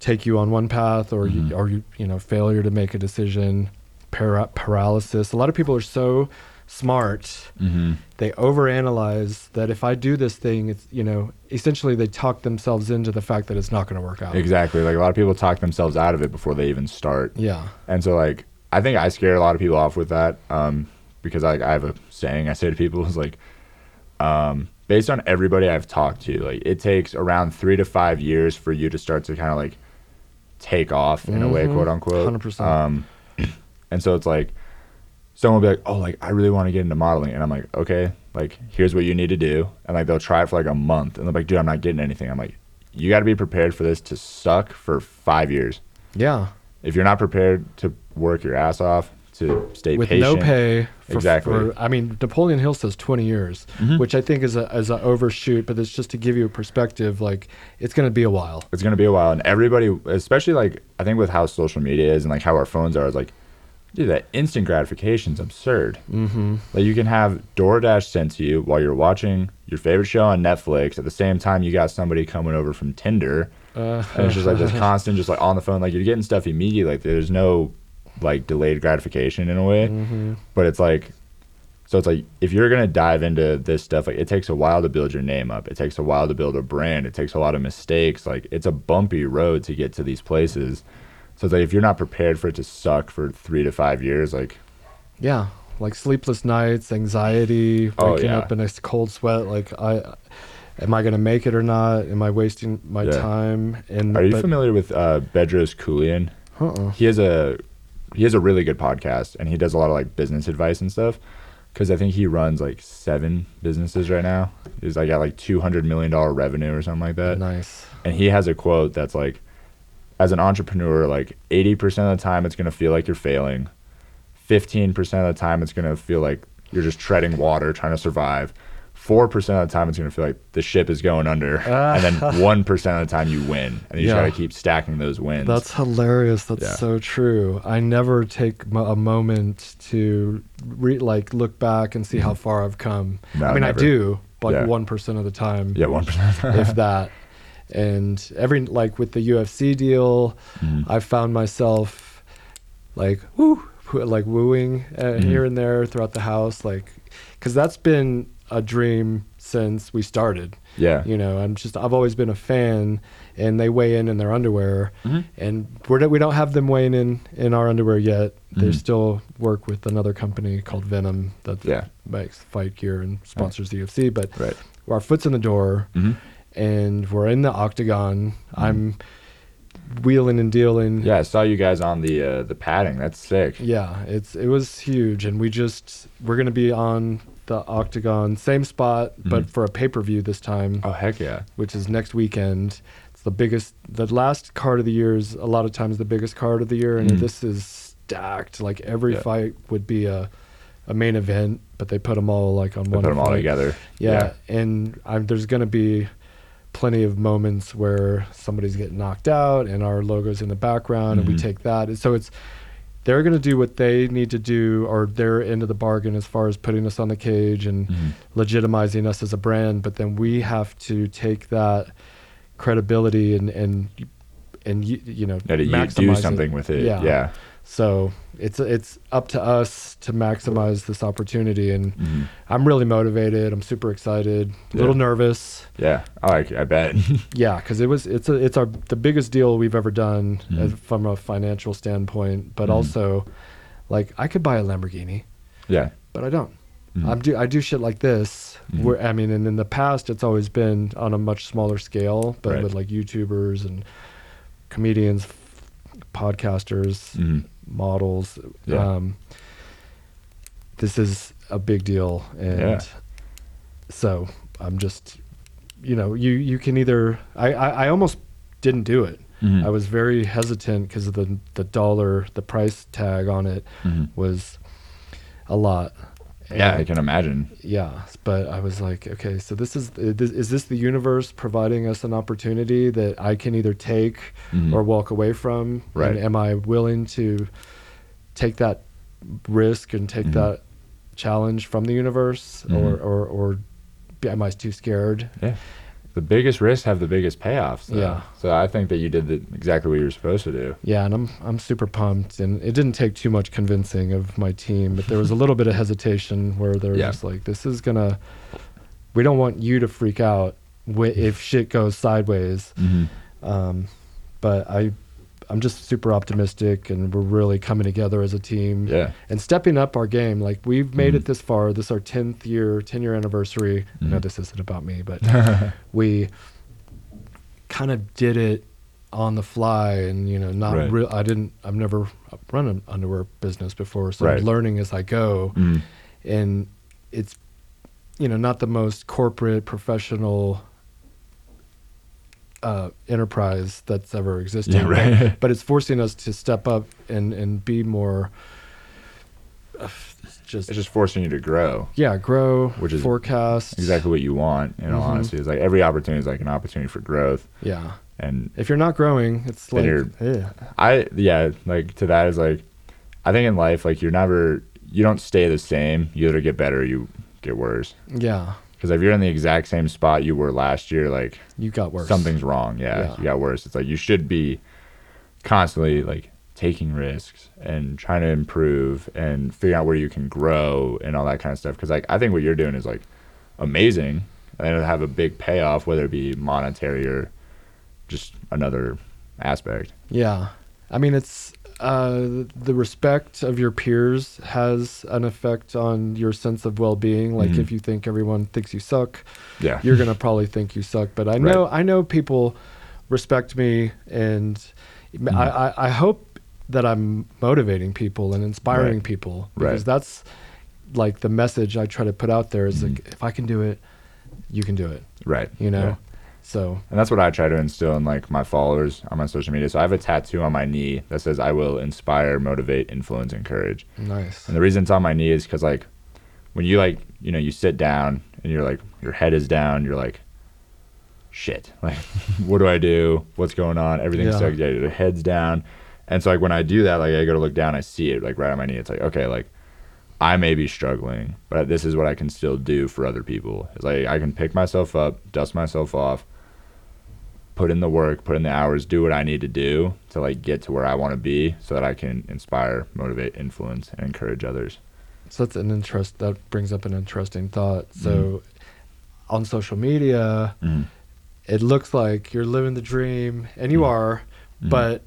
take you on one path or
Mhm.
you or you you know failure to make a decision para- paralysis a lot of people are so smart
Mm-hmm.
they overanalyze that if i do this thing it's you know essentially they talk themselves into the fact that it's not going to work out
Exactly. Like a lot of people talk themselves out of it before they even start.
yeah
And so like I think I scare a lot of people off with that um, because like I have a saying I say to people [laughs] is like um, based on everybody I've talked to like it takes around three to five years for you to start to kind of like take off in a way
Mhm.
quote unquote
100%.
um, [clears throat] and so it's like someone will be like oh like I really want to get into modeling and I'm like okay Like, here's what you need to do. And like they'll try it for like a month and they're like, dude, I'm not getting anything. I'm like, you got to be prepared for this to suck for five years.
Yeah.
If you're not prepared to work your ass off, to stay
with
patient,
no pay. For,
Exactly.
For, I mean, Napoleon Hill says 20 years,
Mhm.
which I think is a is a overshoot, but it's just to give you a perspective. Like it's going to be a while.
it's gonna be a while. And everybody, especially like I think with how social media is and like how our phones are, is like, dude, that instant gratification is absurd.
Mm-hmm.
Like you can have DoorDash sent to you while you're watching your favorite show on Netflix. At the same time, you got somebody coming over from Tinder,
Uh,
and it's just like this [laughs] constant, just like on the phone. Like you're getting stuff immediately. Like there's no like delayed gratification in a way.
hmm
But it's like, so it's like if you're gonna dive into this stuff, like it takes a while to build your name up. It takes a while to build a brand. It takes a lot of mistakes. Like it's a bumpy road to get to these places. So it's like if you're not prepared for it to suck for three to five years, like
Yeah, like sleepless nights, anxiety,
Oh,
waking
yeah.
up in a cold sweat. Like I, am I going to make it or not? Am I wasting my
Yeah.
time? And
are you
but,
familiar with uh, Bedros Keuilian?
Uh-uh.
he has a he has a really good podcast and he does a lot of like business advice and stuff because i think he runs like seven businesses right now he's like at like 200 million dollar revenue or something like that
Nice.
and he has a quote that's like as an entrepreneur like 80% of the time it's going to feel like you're failing 15% of the time it's going to feel like you're just treading water trying to survive 4% of the time it's going to feel like the ship is going under and then [laughs] 1% of the time you win and you try to keep stacking those wins
That's hilarious. That's
Yeah.
so true. I never take a moment to re- like look back and see how mm-hmm. far I've come.
No,
I mean,
never.
I do, like
Yeah.
one percent of the time,
yeah 1%
if that. [laughs] And every like with the UFC deal,
Mhm.
I found myself like woo, like wooing uh,
Mhm.
here and there throughout the house, like because that's been a dream since we started.
yeah
You know, I'm just I've always been a fan, and they weigh in in their underwear,
Mhm.
and we're, we don't have them weighing in in our underwear yet. They
Mhm.
still work with another company called Venum that
Yeah.
makes fight gear and sponsors the UFC. But
Right.
our foot's in the door,
hmm
and we're in the octagon. I'm wheeling and dealing.
Yeah, I saw you guys on the uh, the padding. That's sick.
Yeah, it's it was huge, and we just we're gonna be on the octagon, same spot, but
Mhm.
for a pay per view this time.
Oh heck yeah.
which is next weekend. It's the biggest, the last card of the year is a lot of times the biggest card of the year, and
Mhm.
this is stacked. Like every
Yeah.
fight would be a, a main event, but they put them all like on
They
one.
put them all
fight.
together.
Yeah, and I'm, there's gonna be plenty of moments where somebody's getting knocked out, and our logo's in the background, and we
Mhm.
take that. And so it's they're gonna do what they need to do, or their end of the bargain as far as putting us on the cage and
Mhm.
legitimizing us as a brand, but then we have to take that credibility and and and you, you know
you do
maximize
something
it.
with it.
Yeah.
Yeah.
So it's it's up to us to maximize this opportunity, and
Mhm.
I'm really motivated. I'm super excited, a
Yeah.
little nervous.
Yeah. I, I bet. [laughs]
Yeah, because it was it's a it's our the biggest deal we've ever done
Mhm.
as, from a financial standpoint, but
Mhm.
also like I could buy a Lamborghini,
yeah.
but I don't.
Mhm.
I'm do I do shit like this.
Mhm.
Where I mean, and in the past, it's always been on a much smaller scale, but
Right.
with like YouTubers and comedians, podcasters,
Mhm.
Models.
Yeah.
Um, this is a big deal, and
Yeah.
so I'm just, you know, you you can either I I, I almost didn't do it.
Mhm.
I was very hesitant because of the the dollar, the price tag on it
Mhm.
was a lot.
Yeah, I can imagine.
yeah, but I was like, okay, so this is is this- is this the universe providing us an opportunity that I can either take
Mhm.
or walk away from?
Right.
And am I willing to take that risk and take
Mhm.
that challenge from the universe, or
Mhm.
or or be- am I too scared?
Yeah. The biggest risks have the biggest payoffs. though.
Yeah.
So I think that you did the, exactly what you were supposed to do.
Yeah, and I'm I'm super pumped, and it didn't take too much convincing of my team, but there was a little bit of hesitation where they're
Yeah.
just like, "This is gonna, we don't want you to freak out if shit goes sideways."
Mm-hmm.
Um, but I, I'm just super optimistic, and we're really coming together as a team
Yeah.
and stepping up our game. Like we've made
Mhm.
it this far. This is our tenth year, ten year anniversary. I know
Mhm.
this isn't about me, but [laughs] we kind of did it on the fly and you know not
Right.
real i didn't i've never run an underwear business before so
Right.
i'm learning as i go
Mhm.
and it's you know, not the most corporate professional uh, enterprise that's ever existed.
Yeah, right.
But, [laughs] but it's forcing us to step up and and be more. Uh, just,
It's just forcing you to grow.
yeah, grow,
Which is
forecast
Exactly what you want. In all
Mhm.
honesty, is like every opportunity is like an opportunity for growth.
Yeah,
And
if you're not growing, it's like yeah,
I yeah, like to that is like, I think in life like you're never you don't stay the same. You either get better, or you get worse.
yeah,
Because if you're in the exact same spot you were last year, like
you got worse.
something's wrong. Yeah,
Yeah.
you got worse. It's like you should be constantly like taking risks and trying to improve and figuring out where you can grow and all that kind of stuff. Because like I think what you're doing is like amazing and it'll have a big payoff, whether it be monetary or just another aspect.
Yeah. I mean, it's uh, the respect of your peers has an effect on your sense of well being. Like,
Mhm.
if you think everyone thinks you suck,
Yeah, [laughs]
you're going to probably think you suck. But I know, I know people respect me, and
Mhm.
I, I, I hope that I'm motivating people and inspiring
Right.
people
Right.
because that's like the message I try to put out there is
Mhm.
like, if I can do it, you can do it,
right.
you know? So,
And that's what I try to instill in like my followers on my social media. So I have a tattoo on my knee that says I will inspire, motivate, influence, encourage.
nice.
And the reason it's on my knee is because like when you like you know you sit down and you're like your head is down, you're like shit. [laughs] Like what do I do? What's going on? Everything's
Yeah.
so yeah, your head's down. And so like when I do that, like I go to look down, I see it like right on my knee. It's like okay, like I may be struggling, but this is what I can still do for other people. It's like I can pick myself up, dust myself off, put in the work, put in the hours, do what I need to do to like get to where I want to be so that I can inspire, motivate, influence and encourage others.
So that's an interest that brings up an interesting thought. So
Mm-hmm.
on social media, it looks like you're living the dream and you
Mhm.
are, but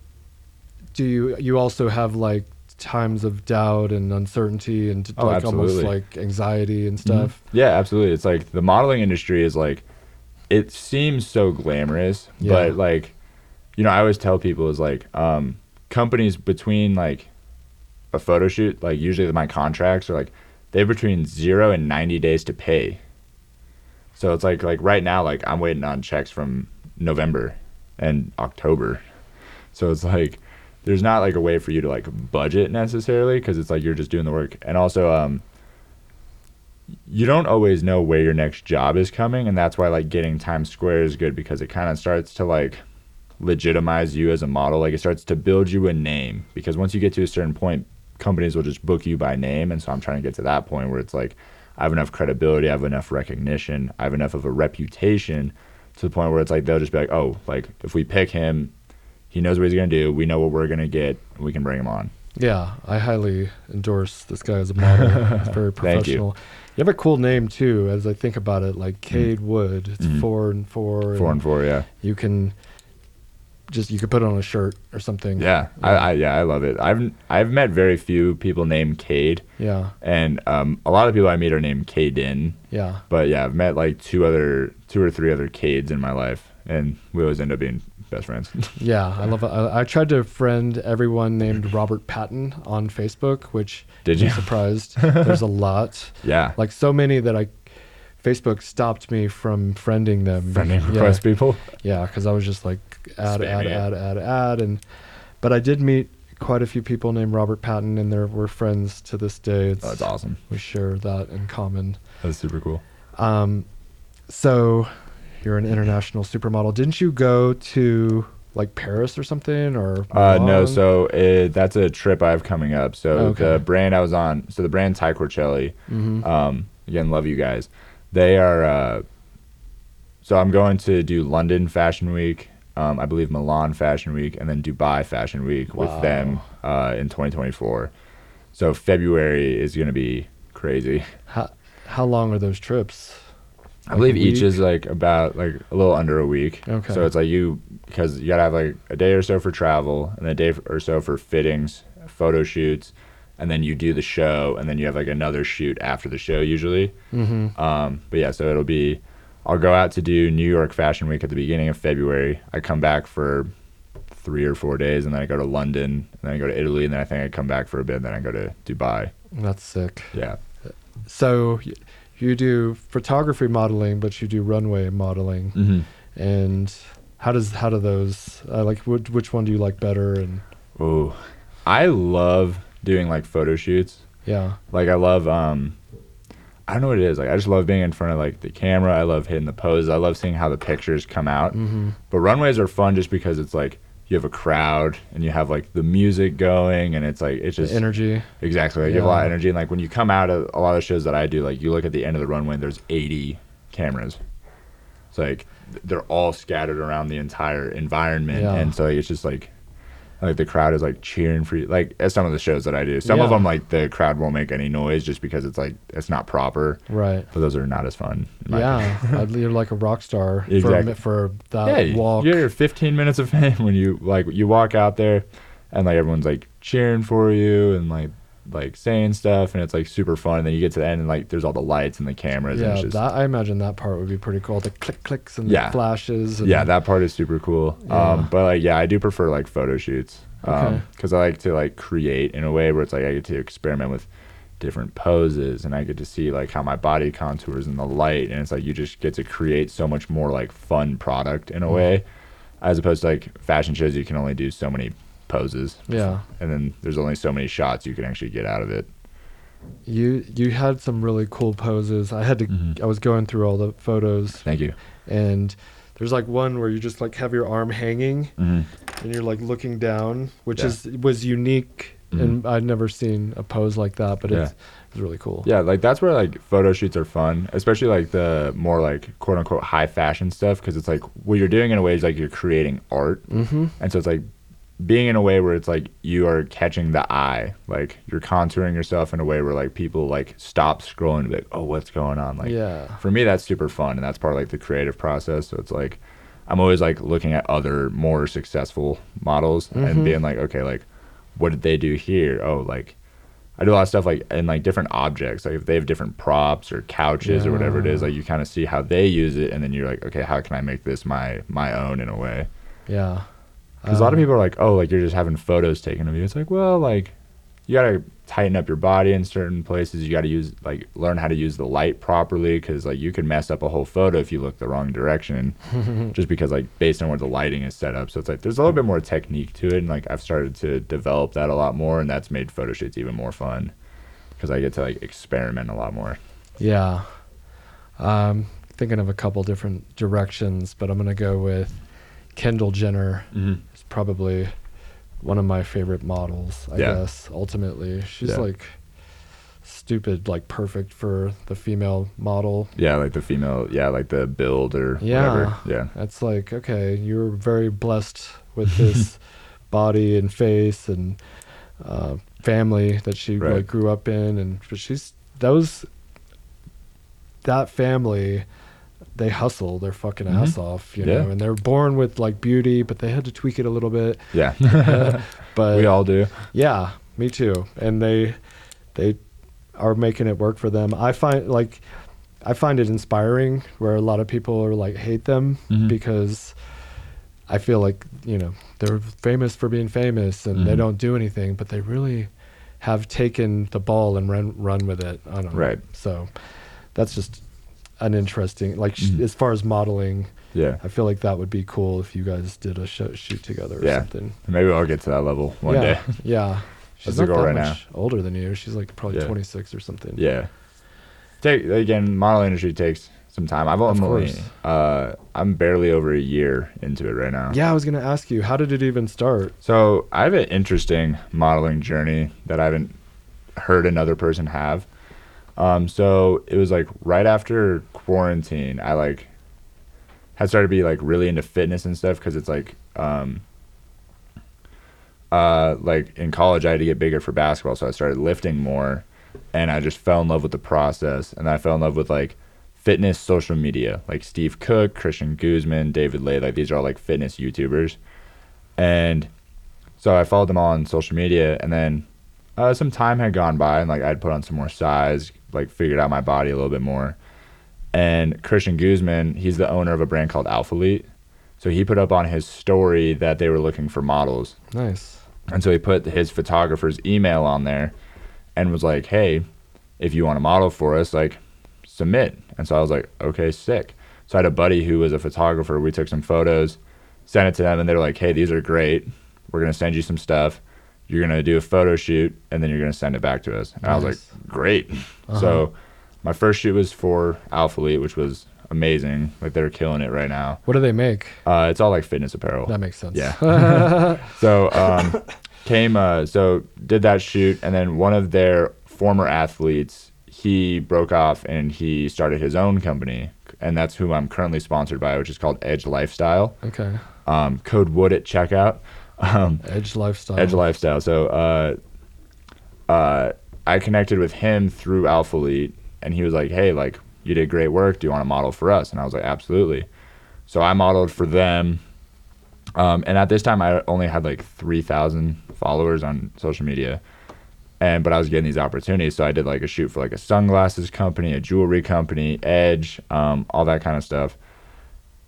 do you you also have like times of doubt and uncertainty and
Oh,
like almost like anxiety and stuff?
Yeah, absolutely. It's like the modeling industry is like it seems so glamorous,
Yeah.
but like you know, I always tell people is like um companies between like a photo shoot, like usually my contracts are like they have between 0 and 90 days to pay. So it's like like right now like I'm waiting on checks from November and October. So it's like there's not like a way for you to like budget necessarily because it's like you're just doing the work. And also um you don't always know where your next job is coming and that's why like getting Times Square is good because it kind of starts to like legitimize you as a model like it starts to build you a name because once you get to a certain point companies will just book you by name and so I'm trying to get to that point where it's like I have enough credibility, I have enough recognition, I have enough of a reputation to the point where it's like they'll just be like, "Oh, like if we pick him, he knows what he's going to do, we know what we're going to get, and we can bring him on."
Yeah, I highly endorse this guy as a model. He's very [laughs]
Thank you.
professional. You. have a cool name too, as I think about it, like Cade Wood. It's
Mhm.
four and four.
Four and four, yeah.
You can just you could put it on a shirt or something.
Yeah, I, I yeah, I love it. I've I've met very few people named Cade,
Yeah.
and um, a lot of people I meet are named Caden.
Yeah.
But yeah, I've met like two other, two or three other Cades in my life, and we always end up being best friends. [laughs]
Yeah, I love it. I, I tried to friend everyone named [laughs] Robert Patton on Facebook, which
Did
you'd surprised. [laughs] There's a lot,
yeah,
like so many that I Facebook stopped me from friending them.
friending
yeah,
request people.
Yeah, because I was just like add, add, add, add, add, and but I did meet quite a few people named Robert Patton, and they're we're friends to this day. It's
Oh, that's awesome.
we share that in common.
That's super cool.
Um, so you're an international supermodel. Didn't you go to like Paris or something or?
Uh, no, so it, that's a trip I have coming up. So
Okay.
the brand I was on, so the brand Ty Corcelli,
Mhm.
um, again, love you guys. They are, uh, so I'm going to do London Fashion Week, um, I believe Milan Fashion Week, and then Dubai Fashion Week with them uh, in 2024. So February is going to be crazy.
How how long are those trips?
I believe
Like
each is like about like a little under a week.
Okay.
So it's like you because you gotta have like a day or so for travel and a day or so for fittings, photo shoots, and then you do the show and then you have like another shoot after the show usually.
Mm-hmm.
Um, but yeah, so it'll be. I'll go out to do New York Fashion Week at the beginning of February. I come back for three or four days, and then I go to London, and then I go to Italy, and then I think I come back for a bit, and then I go to Dubai.
That's sick.
Yeah.
So you do photography modeling, but you do runway modeling.
Mm-hmm.
And how does how do those uh, like which which one do you like better? And
Oh, I love doing like photo shoots.
yeah,
Like I love um I don't know what it is. Like I just love being in front of like the camera. I love hitting the poses. I love seeing how the pictures come out.
mm-hmm.
But runways are fun just because it's like you have a crowd and you have like the music going and it's like it's just
energy.
exactly like you have a lot of energy and like when you come out of a lot of shows that I do like you look at the end of the runway and there's 80 cameras. It's like they're all scattered around the entire environment
Yeah.
and so it's just like like the crowd is like cheering for you like at some of the shows that I do. Some of them like the crowd won't make any noise just because it's like it's not proper.
Right.
But those are not as fun.
Yeah, I'd- you're like a rock star for
Exactly.
mi- for that
yeah,
walk.
you're 15 minutes of [laughs] fame when you like you walk out there, and like everyone's like cheering for you and like like saying stuff, and it's like super fun. And then you get to the end, and like there's all the lights and the cameras. and
Yeah,
it's just,
that I imagine that part would be pretty cool. The click clicks and
Yeah.
the flashes. And
yeah, that part is super cool.
Yeah.
Um, but like yeah, I do prefer like photo shoots.
Okay.
Um, because I like to like create in a way where it's like I get to experiment with different poses and I get to see like how my body contours in the light and it's like you just get to create so much more like fun product in a
Mhm.
way as opposed to like fashion shows you can only do so many poses
Yeah.
and then there's only so many shots you can actually get out of it
You you had some really cool poses. I had to.
Mhm.
I was going through all the photos,
thank you
and there's like one where you just like have your arm hanging
mm-hmm.
and you're like looking down, which
Yeah.
is was unique, and I'd never seen a pose like that, but it's, it's really cool.
yeah like that's where like photo shoots are fun especially like the more like quote unquote high fashion stuff because it's like what you're doing in a way is like you're creating art
Mm-hmm.
And so it's like being in a way where it's like you are catching the eye, like you're contouring yourself in a way where like people like stop scrolling and be like, oh, what's going on? Like
yeah.
for me, that's super fun, and that's part of like the creative process. So it's like I'm always like looking at other more successful models
Mhm.
and being like, okay, like what did they do here? Oh, like. I do a lot of stuff like in like different objects. Like if they have different props or couches or whatever it is, like you kind of see how they use it, and then you're like, okay, how can I make this my my own in a way?
Yeah.
Because a lot of
Um,
people are like, oh, like you're just having photos taken of you. It's like, well, like you gotta tighten up your body in certain places. You gotta use like learn how to use the light properly because like you can mess up a whole photo if you look the wrong direction, [laughs] just because like based on where the lighting is set up. So it's like there's a little bit more technique to it, and like I've started to develop that a lot more, and that's made photo shoots even more fun because I get to like experiment a lot more.
Yeah. Um, thinking of a couple different directions, but I'm gonna go with Kendall Jenner.
Mm-hmm.
Probably one of my favorite models. I
Yeah.
guess ultimately, she's
Yeah.
like stupid, like perfect for the female model.
Yeah, like the female, yeah, like the build or
Yeah.
whatever. Yeah.
It's like okay, you're very blessed with this [laughs] body and face and uh, family that she
Right.
like grew up in, and but she's that was, that family. They hustle their fucking
Mhm.
ass off, you
Yeah.
know, and they're born with like beauty, but they had to tweak it a little bit.
Yeah. [laughs]
But
we all do.
yeah, me too. And they they are making it work for them. I find like I find it inspiring where a lot of people are like hate them
Mhm.
because I feel like, you know, they're famous for being famous and they
Mhm.
don't do anything, but they really have taken the ball and run run with it. I don't know.
Right.
So that's just an interesting like sh-
Mhm.
as far as modeling,
Yeah.
I feel like that would be cool if you guys did a show, shoot together or
Yeah.
something.
Maybe I'll get to that level one
yeah,
day. [laughs]
Yeah. She's
the
not that
right now.
much older than you. She's like probably
Yeah.
26 or something.
Yeah. Take again, modeling industry takes some time. I've
Of
only
course.
uh I'm barely over a year into it right now.
Yeah, I was gonna ask you, how did it even start?
So I have an interesting modeling journey that I haven't heard another person have. Um, so it was like right after quarantine, I like had started to be like really into fitness and stuff because it's like um, uh, like in college I had to get bigger for basketball, so I started lifting more, and I just fell in love with the process, and I fell in love with like fitness social media, like Steve Cook, Christian Guzman, David Laid, like these are all like fitness YouTubers, and so I followed them all on social media, and then uh, some time had gone by, and like I'd put on some more size, like figured out my body a little bit more. And Christian Guzman, he's the owner of a brand called Alphalete, so he put up on his story that they were looking for models,
Nice.
and so he put his photographer's email on there, and was like, "Hey, if you want to model for us, like." submit. And so I was like, okay, sick. So I had a buddy who was a photographer. We took some photos, sent it to them, and they were like, hey, these are great. We're gonna send you some stuff. You're gonna do a photo shoot, and then you're gonna send it back to us. And I was like, great.
Uh-huh.
So my first shoot was for Alphalete, which was amazing. Like they're killing it right now.
What do they make?
Uh, it's all like fitness apparel.
That makes sense.
Yeah. [laughs] [laughs] so um, came uh, so did that shoot, and then one of their former athletes he broke off and he started his own company, and that's who I'm currently sponsored by, which is called Edge Lifestyle.
okay.
Um, code Wood at checkout. Um,
Edge lifestyle.
Edge Lifestyle. So uh, uh, I connected with him through Alphalete, and he was like, "Hey, like you did great work. Do you want to model for us?" And I was like, "Absolutely." So I modeled for them, um, and at this time I only had like three thousand followers on social media, and but I was getting these opportunities. So I did like a shoot for like a sunglasses company, a jewelry company, Edge, um, all that kind of stuff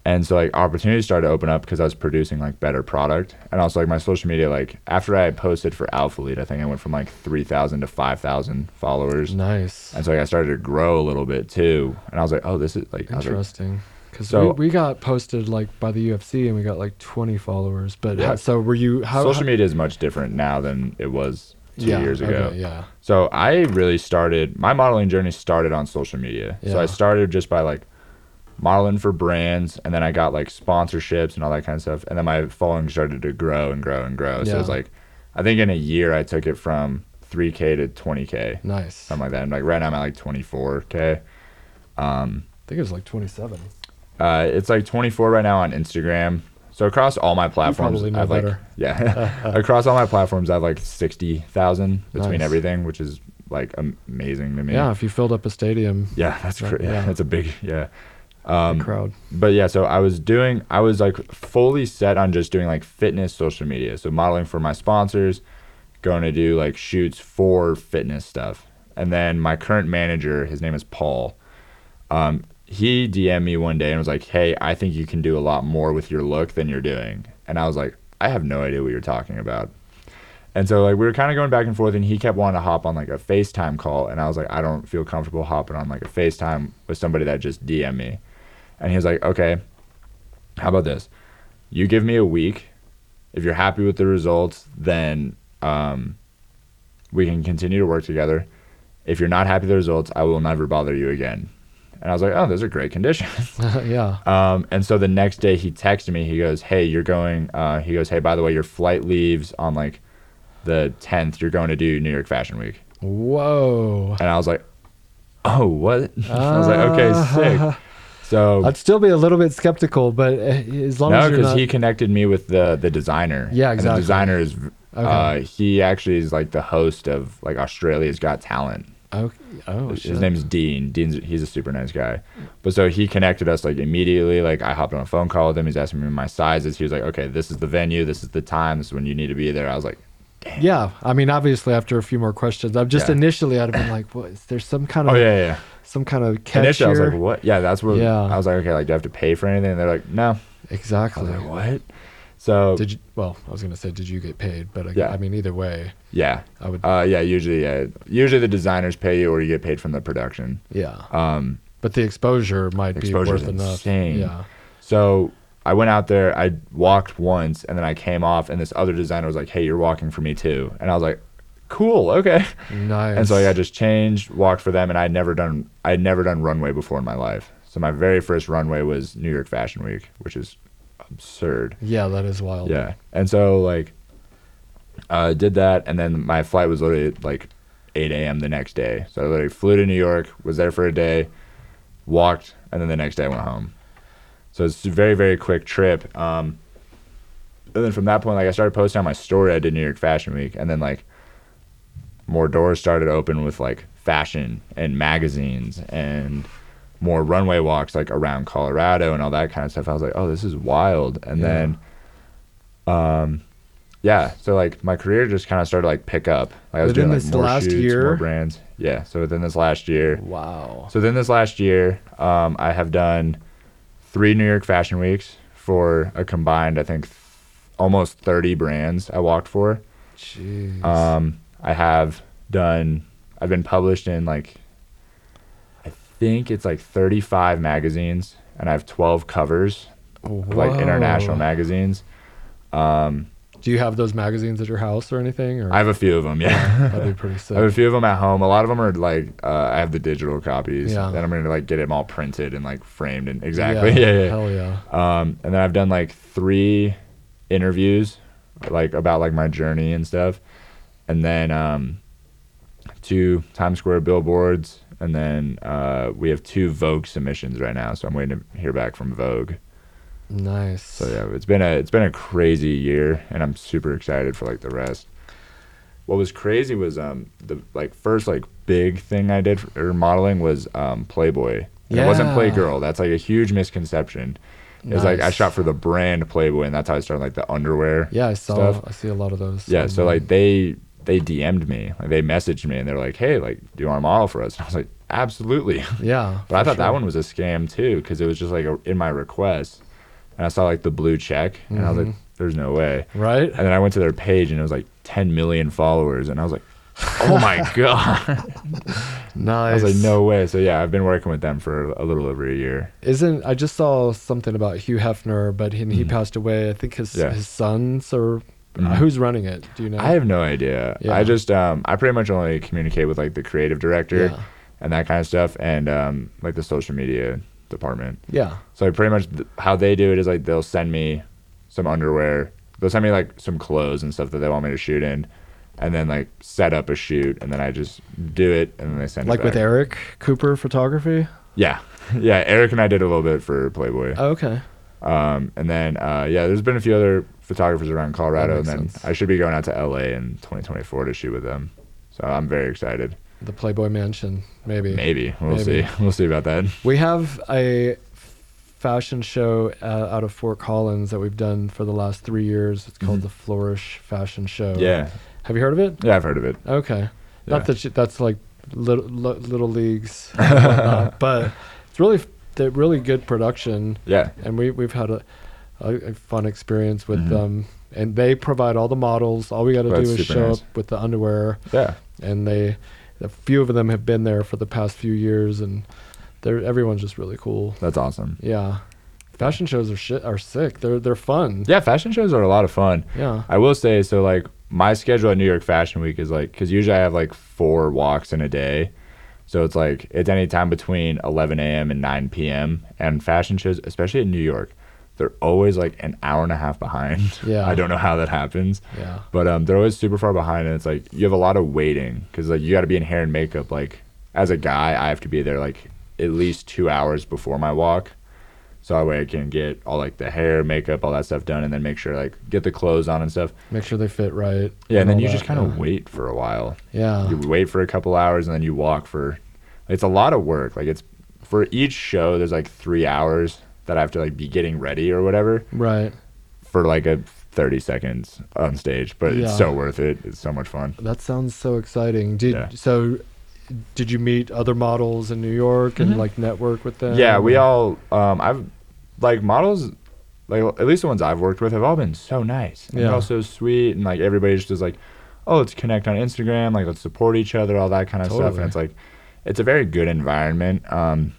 and so like opportunities started to open up because I was producing like better product, and also like my social media like after I posted for Alphalete, I think I went from like three thousand to five thousand followers,
Nice.
and so like I started to grow a little bit too, and I was like, oh, this is like I was like,
Interesting. Because
So-
we, we got posted like by the UFC and we got like 20 followers. But
Yeah.
how, so were you how
social
how-
media is much different now than it was two
yeah,
years ago.
okay, yeah.
So I really started my modeling journey started on social media.
Yeah.
So I started just by like modeling for brands and then I got like sponsorships and all that kind of stuff. And then my following started to grow and grow and grow. So it was like I think in a year I took it from 3k to 20k,
Nice.
something like that. And like right now I'm at like 24k. Um
I think it was like 27.
uh, it's like 24 right now on Instagram. So across all my platforms, I've like
better.
yeah, [laughs] [laughs] across all my platforms, I have like 60,000 between
Nice.
everything, which is like amazing to me.
Yeah, if you filled up a stadium,
Yeah, that's
Right,
cra- yeah,
yeah.
that's a big yeah. Um,
crowd.
but yeah, so I was doing, I was like fully set on just doing like fitness social media. So modeling for my sponsors, going to do like shoots for fitness stuff. And then my current manager, his name is Paul. Um, he DM'd me one day and was like, "Hey, I think you can do a lot more with your look than you're doing." And I was like, "I have no idea what you're talking about." And so like we were kind of going back and forth, and he kept wanting to hop on like a FaceTime call, and I was like, I don't feel comfortable hopping on like a FaceTime with somebody that just DM me. And he was like, okay, how about this? You give me a week. If you're happy with the results, then um, we can continue to work together. If you're not happy with the results, I will never bother you again. And I was like, oh, those are great conditions. [laughs]
yeah.
Um, and so the next day he texted me. He goes, "Hey, you're going." Uh, he goes, "Hey, by the way, your flight leaves on like the 10th. You're going to do New York Fashion Week."
Whoa.
And I was like, "Oh, what?" [laughs] I was like, "Okay, sick." [laughs] So
I'd still be a little bit skeptical, but uh, as long
no,
as
because
not.
he connected me with the the designer.
Yeah,
And
exactly.
the designer is. Uh, he actually is like the host of like Australia's Got Talent.
okay. Oh,
His
shit.
name's Dean. Dean's he's a super nice guy. But so he connected us like immediately. Like I hopped on a phone call with him. He's asking me my sizes. He was like, "Okay, this is the venue. This is the time. This is when you need to be there." I was like,
Yeah, I mean, obviously, after a few more questions, I'm just
Yeah.
initially I'd have been like, "What? Is there some kind of
"Oh yeah, yeah."
Some kind of catch
Initially, I was
here?"
like, "What?" Yeah, that's what.
Yeah.
I was like, "Okay, like do I have to pay for anything?" And they're like, "No." I
exactly.
was like, "What?" So
Did you? Well, I was gonna say, did you get paid? But I,
Yeah.
I mean, either way,
yeah,
I would.
uh, yeah. Usually, yeah. Usually the designers pay you, or you get paid from the production.
yeah,
Um,
but the exposure might
Exposure's
be worth enough.
insane.
Yeah.
So I went out there, I walked once, and then I came off, and this other designer was like, "Hey, you're walking for me too," and I was like, "Cool, okay."
Nice.
And so like, I just changed, walked for them, and I'd never done I'd never done runway before in my life. So my very first runway was New York Fashion Week, which is absurd.
Yeah, that is wild.
Yeah, and so like, uh, did that, and then my flight was literally like 8 a.m. the next day. So I literally flew to New York, was there for a day, walked, and then the next day I went home. So it's a very very quick trip. Um, and then from that point, like I started posting on my story, I did New York Fashion Week, and then like more doors started open with like fashion and magazines and more runway walks like around Colorado and all that kind of stuff. I was like, oh, this is wild. And
Yeah.
then, um, yeah, so like my career just kind of started like pick up. Like I was
Within
doing like
this
more
last
shoots,
year?
more brands. Yeah, so within this last year.
Wow.
So within this last year, um, I have done three New York Fashion Weeks for a combined, I think, th- almost 30 brands I walked for.
Jeez.
Um, I have done. I've been published in like, I think it's like 35 magazines, and I have 12 covers, of, like international magazines. Um,
Do you have those magazines at your house or anything? Or
I have a few of them. Yeah. [laughs]
that'd be [laughs] pretty sick.
I have a few of them at home. A lot of them are like uh, I have the digital copies.
Yeah.
Then I'm gonna like get them all printed and like framed and exactly. [laughs] Yeah, yeah.
Hell yeah.
Um, and then I've done like three interviews, like about like my journey and stuff, and then um, two Times Square billboards, and then uh, we have two Vogue submissions right now. So I'm waiting to hear back from Vogue.
Nice.
So yeah, it's been a it's been a crazy year, and I'm super excited for like the rest. What was crazy was um the like first like big thing I did for modeling was um Playboy. And It wasn't Playgirl. That's like a huge misconception. It's like I shot for the brand Playboy, and that's how I started like the underwear.
Yeah, I saw.
stuff.
I see a lot of those.
Yeah, so like they they DM'd me, like they messaged me, and they're like, "Hey, like, do you want to model for us?" [laughs] And I was like, "Absolutely." [laughs]
Yeah.
But I thought that one was a scam too, because it was just like a, in my request, and I saw like the blue check, and I was like,
Mhm.
"There's no way."
Right.
And then I went to their page, and it was like 10 million followers, and I was like, "Oh my [laughs] god!"
Nice.
I was like, "No way!" So yeah, I've been working with them for a little over a year.
Isn't I just saw something about Hugh Hefner, but he, he
Mhm.
passed away. I think his
Yeah.
his sons or
Mhm.
who's running it? Do you know?
I have no idea.
Yeah.
I just um, I pretty much only communicate with like the creative director
Yeah.
and that kind of stuff, and um, like the social media department.
Yeah.
So like, pretty much th- how they do it is like they'll send me some underwear. They'll send me like some clothes and stuff that they want me to shoot in, and then like set up a shoot, and then I just do it, and then they send
Like
it
with. Eric Cooper Photography.
Yeah, [laughs] yeah. Eric and I did a little bit for Playboy.
Oh, okay.
Um, and then uh, yeah, there's been a few other photographers around Colorado, and then
sense.
I should be going out to LA in 2024 to shoot with them. So I'm very excited.
The Playboy Mansion, maybe.
Maybe we'll
Maybe.
see. [laughs] We'll see about that.
We have a fashion show uh, out of Fort Collins that we've done for the last three years. It's called
Mhm.
the Flourish Fashion Show.
Yeah,
Have you heard of it?
yeah, I've heard of it.
Okay.
Yeah.
Not that you, that's like little, little leagues, [laughs] whatnot, but it's really they're really good production,
Yeah,
and we we've had a, a, a fun experience with
Mhm.
them. And they provide all the models. All we got to do is show
nice.
up with the underwear,
yeah.
and they, a few of them have been there for the past few years, and they're everyone's just really cool.
That's awesome.
Yeah, fashion shows are shit are sick. They're they're fun.
Yeah, fashion shows are a lot of fun.
Yeah.
I will say so. Like my schedule at New York Fashion Week is like because usually I have like four walks in a day, so it's like it's any time between 11 a.m. and 9 p.m. And fashion shows, especially in New York, they're always like an hour and a half behind.
Yeah.
I don't know how that happens,
Yeah.
but um, they're always super far behind, and it's like you have a lot of waiting because like you got to be in hair and makeup. Like as a guy, I have to be there like at least two hours before my walk. So that way I can get all like the hair, makeup, all that stuff done, and then make sure like get the clothes on and stuff.
Make sure they fit right.
Yeah, and then you
that,
just kind of
yeah.
wait for a while.
Yeah.
You wait for a couple hours and then you walk for. It's a lot of work. Like it's for each show. There's like three hours that I have to like be getting ready or whatever
Right.
for like a 30 seconds on stage. But
Yeah.
it's so worth it. It's so much fun.
That sounds so exciting. Did
Yeah.
so? Did you meet other models in New York and
Mhm.
like network with them?
yeah, we all. Um, I've like models. Like at least the ones I've worked with have all been so nice. And
Yeah.
They're all so sweet and like everybody just is like, oh, let's connect on Instagram. Like let's support each other, all that kind of stuff. And it's like, it's a very good environment. Um,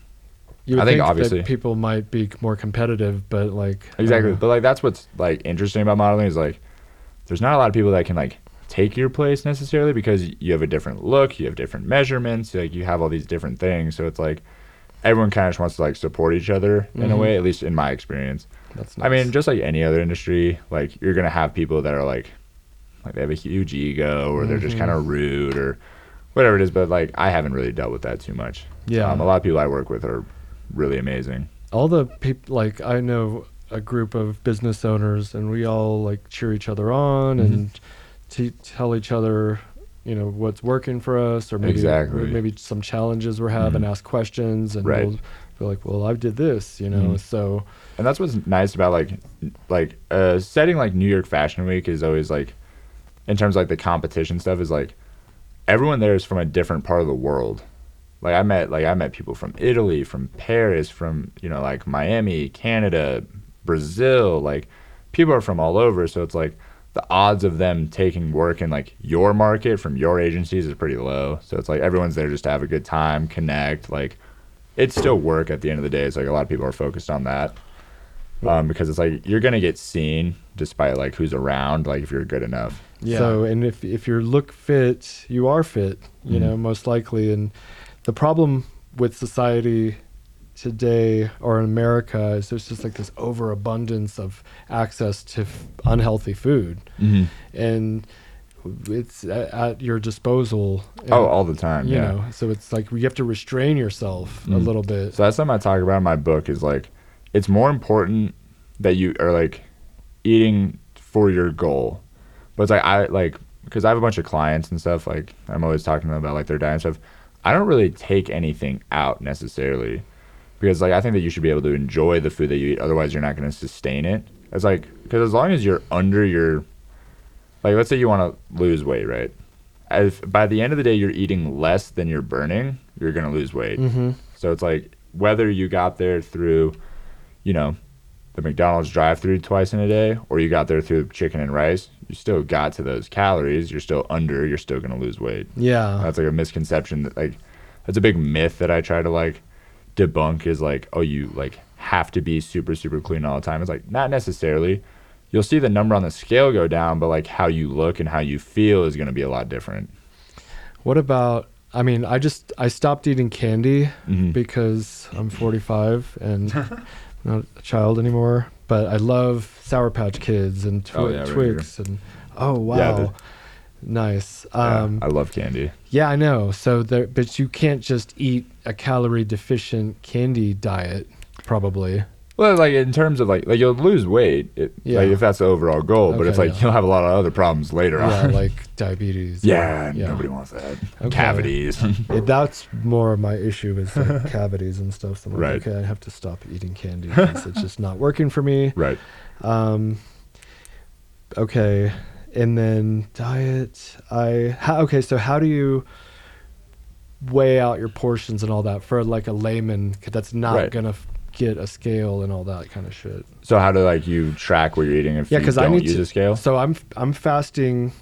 You
I think
think
obviously-
people might be more competitive, but like
Exactly. But like that's what's like interesting about modeling is like there's not a lot of people that can like take your place necessarily because you have a different look, you have different measurements, like you have all these different things. So it's like everyone kind of just wants to like support each other in a
Mhm.
way, at least in my experience.
that's
I mean, just like any other industry, like you're gonna have people that are like like they have a huge ego or they're just kind of rude or whatever it is. But like I haven't really dealt with that too much.
yeah,
Um, a lot of people I work with are really amazing.
all the people like I know a group of business owners, and we all like cheer each other on
Mhm.
and t- tell each other, you know, what's working for us, or maybe
Exactly.
maybe some challenges we're having,
Mhm.
ask questions, and
Right.
we'll be like, well, I did this, you know,
Mhm.
so
and that's what's nice about like like uh setting like New York Fashion Week is always like in terms of like the competition stuff is like everyone there is from a different part of the world. Like I met like I met people from Italy, from Paris, from you know like Miami, Canada, Brazil, like people are from all over so it's like the odds of them taking work in like your market from your agencies is pretty low. So it's like everyone's there just to have a good time, connect, like it's still work at the end of the day. It's like a lot of people are focused on that. Um, because it's like you're gonna get seen despite like who's around, like if you're good enough.
Yeah. So, and if if you look fit, you are fit. You
Mhm.
know, most likely. And the problem with society today or in America is there's just like this overabundance of access to f- unhealthy food,
Mm-hmm.
and it's at, at your disposal. and,
Oh, all the time.
you
yeah.
know. So it's like you have to restrain yourself a
Mm.
little bit.
So that's something I talk about in my book is like it's more important that you are like eating for your goal. But it's like I like because I have a bunch of clients and stuff, like I'm always talking to them about like their diet and stuff. I don't really take anything out necessarily. Because like I think that you should be able to enjoy the food that you eat, otherwise you're not going to sustain it. It's like because as long as you're under your like let's say you want to lose weight, right? If by the end of the day you're eating less than you're burning, you're going to lose weight.
Mm-hmm.
So it's like whether you got there through, you know, the McDonald's drive-through twice in a day, or you got there through chicken and rice, you still got to those calories. You're still under. You're still gonna lose weight.
Yeah.
That's like a misconception. That like, that's a big myth that I try to like debunk. Is like, oh, you like have to be super super clean all the time. It's like not necessarily. You'll see the number on the scale go down, but like how you look and how you feel is gonna be a lot different.
What about? I mean, I just I stopped eating candy
Mhm.
because I'm 45 and [laughs] not a child anymore. But I love Sour Patch Kids and twi-
Oh, yeah, right.
Twix and oh wow,
Yeah, the-
nice.
Yeah,
Um,
I love candy.
yeah, I know. So there, but you can't just eat a calorie deficient candy diet, probably.
Well, like in terms of like like you'll lose weight, it,
Yeah.
like if that's the overall goal. but it's like
yeah.
you'll have a lot of other problems later
Yeah,
on.
like diabetes. [laughs]
yeah,
yeah.
nobody wants that.
Okay.
Cavities. [laughs]
It, that's more of my issue is like [laughs] cavities and stuff. So I'm like,
Right.
okay, I have to stop eating candy because it's just not working for me.
right.
Um, okay, and then diet. I how, okay. So how do you weigh out your portions and all that for like a layman that's not
Right.
gonna f- get a scale and all that kind of shit?
So how do like you track what you're eating if
Yeah,
you don't
I need
use
to-
a scale?
So I'm I'm fasting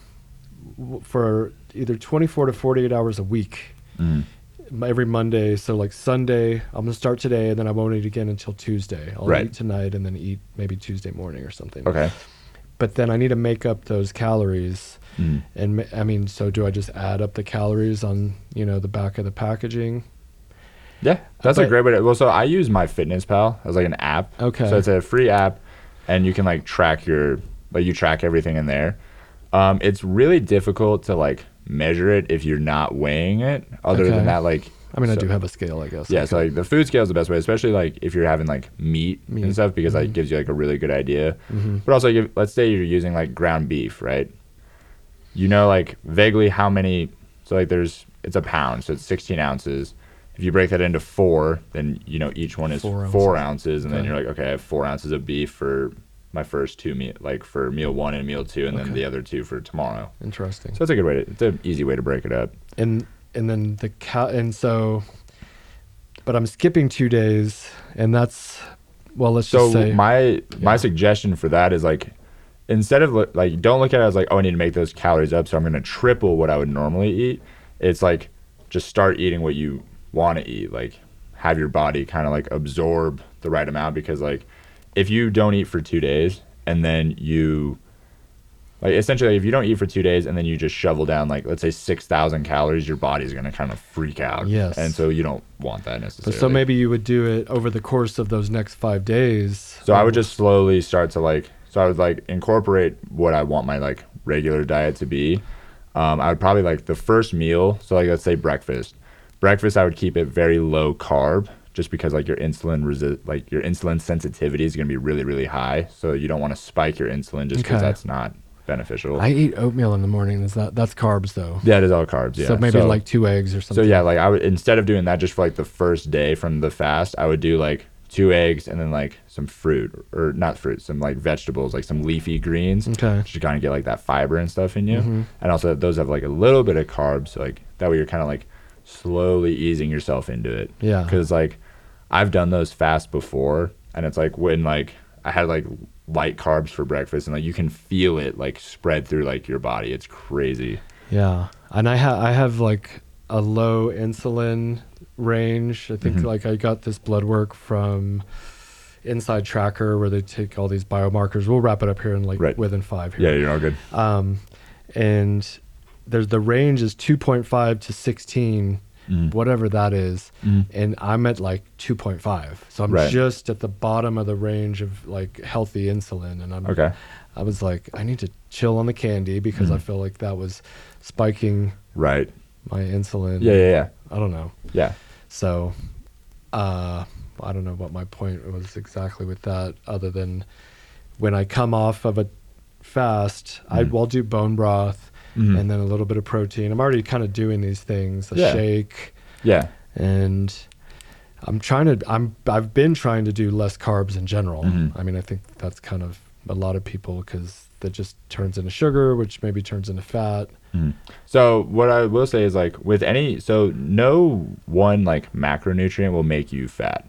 for either 24 to 48 hours a week.
Mhm.
m- every Monday. So like Sunday, I'm gonna start today, and then I won't eat again until Tuesday. I'll
Right.
eat tonight, and then eat maybe Tuesday morning or something.
Okay.
But then I need to make up those calories,
Mhm.
and I mean, so do I just add up the calories on you know the back of the packaging?
Yeah, that's a great way to. Well, so I use MyFitnessPal as like an app.
Okay.
So it's a free app, and you can like track your like you track everything in there. Um, it's really difficult to like measure it if you're not weighing it. Other
Okay.
than that, like
I mean, I do have a scale, I guess.
Yeah,
I
so like the food scale is the best way, especially like if you're having like meat,
Meat.
and stuff, because like
Mhm.
gives you like a really good idea.
Mhm.
But also, like, if, let's say you're using like ground beef, right? You know, like vaguely how many. So like there's it's a pound, so it's 16 ounces. If you break that into four, then you know each one is
Four
four,
ounces.
ounces, and then you're like, okay, I have four ounces of beef for my first two meal, like for meal one and meal two, and then the other two for tomorrow.
Interesting.
So that's a good way to. It's an easy way to break it up.
and and then the cal and so, but I'm skipping two days, and that's well, let's
So
just say
my my suggestion for that is like instead of like don't look at it as like oh I need to make those calories up so I'm gonna triple what I would normally eat. It's like just start eating what you want to eat. Like have your body kind of like absorb the right amount because like if you don't eat for two days and then you like essentially if you don't eat for two days and then you just shovel down like let's say six thousand calories, your body's gonna kind of freak out.
Yes.
and so you don't want that
But
necessarily.
so maybe you would do it over the course of those next five days.
So I would just slowly start to like, so I would like incorporate what I want my like regular diet to be. Um, I would probably like the first meal. So like let's say breakfast. Breakfast I would keep it very low carb, just because like your insulin resi- like your insulin sensitivity is gonna be really really high. So you don't want to spike your insulin just because
Okay.
that's not beneficial.
I eat oatmeal in the morning. Is that that's carbs though?
yeah, it is all carbs. Yeah.
So maybe like two eggs or something.
So yeah, like I would instead of doing that just for like the first day from the fast, I would do like two eggs and then like some fruit or not fruit, some like vegetables, like some leafy greens.
Okay.
Just to kind of get like that fiber and stuff in you.
Mhm.
And also those have like a little bit of carbs, so like that way you're kind of like slowly easing yourself into it.
Yeah.
Cuz like I've done those fast before and it's like when like I had like light carbs for breakfast and like you can feel it like spread through like your body. It's crazy.
Yeah. And I have I have like a low insulin range. I think
Mhm.
like I got this blood work from InsideTracker where they take all these biomarkers. We'll wrap it up here in like
Right.
within five
Yeah, you're all good.
Um, and there's the range is 2.5 to 16,
Mhm.
whatever that is.
Mhm.
And I'm at like 2.5. So I'm
Right.
just at the bottom of the range of like healthy insulin. And I'm,
Okay.
I was like, I need to chill on the candy because I
Mhm.
feel like that was spiking
Right.
my insulin.
Yeah, yeah, yeah.
I don't know.
Yeah.
So, uh, I don't know what my point was exactly with that, other than when I come off of a fast, I
Mhm.
will do bone broth
Mhm.
and then a little bit of protein. I'm already kind of doing these things, a
Yeah.
shake,
Yeah.
and I'm trying to. I'm. I've been trying to do less carbs in general.
Mhm.
I mean, I think that's kind of a lot of people because that just turns into sugar, which maybe turns into fat.
Mhm. So what I will say is like with any so no one like macronutrient will make you fat.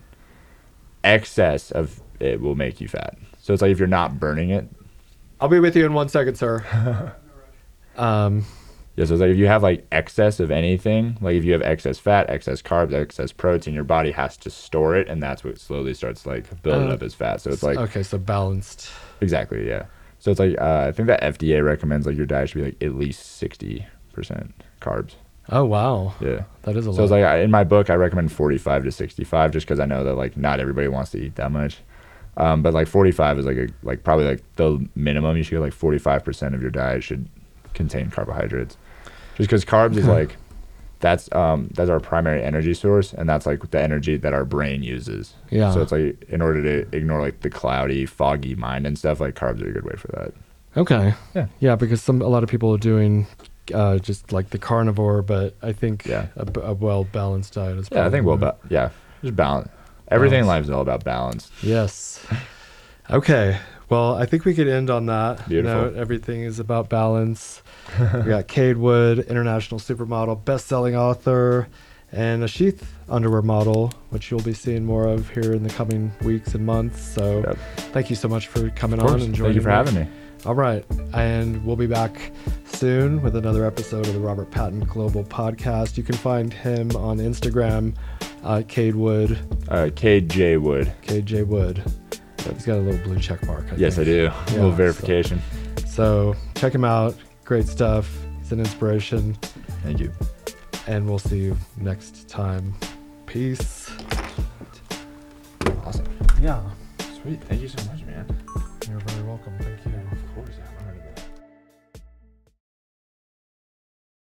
Excess of it will make you fat. So it's like if you're not burning it.
I'll be with you in one second, sir. [laughs] um,
Yeah, so it's like if you have like excess of anything, like if you have excess fat, excess carbs, excess protein, your body has to store it, and that's what slowly starts like building
Uh,
up as fat. So it's like
okay, so balanced.
exactly, yeah. So it's like uh, I think that FDA recommends like your diet should be like at least sixty percent carbs.
Oh wow,
Yeah.
that is a
So
lot.
So it's like I, in my book, I recommend 45 to 65, just because I know that like not everybody wants to eat that much. Um, but like 45 is like a like probably like the minimum. You should get like 45 percent of your diet should contain carbohydrates, just because carbs is like that's um that's our primary energy source, and that's like the energy that our brain uses.
yeah.
So it's like in order to ignore like the cloudy, foggy mind and stuff, like carbs are a good way for that.
okay.
Yeah.
Yeah, because some a lot of people are doing uh, just like the carnivore, but I think
Yeah.
a well balanced diet is.
Yeah, I think well, ba- yeah, just balance. Everything in life is all about balance.
Yes. Okay. Well, I think we could end on that
Beautiful.
note. Everything is about balance. we got Cade Wood, international supermodel, best-selling author, and a sheath underwear model, which you'll be seeing more of here in the coming weeks and months. So,
Yep.
thank you so much for coming on and joining
Thank you for
me.
having me.
All right. And we'll be back soon with another episode of the Robert Patton Global Podcast. You can find him on Instagram, uh, Cade Wood,
Uh, KJ Wood.
KJ Wood. He's got a little blue check mark. I
Yes, I
think.
do. a
Yeah,
little
so-
verification.
So check him out. Great stuff. He's an inspiration.
Thank you.
And we'll see you next time. Peace.
Awesome.
Yeah.
Sweet. Thank you so much,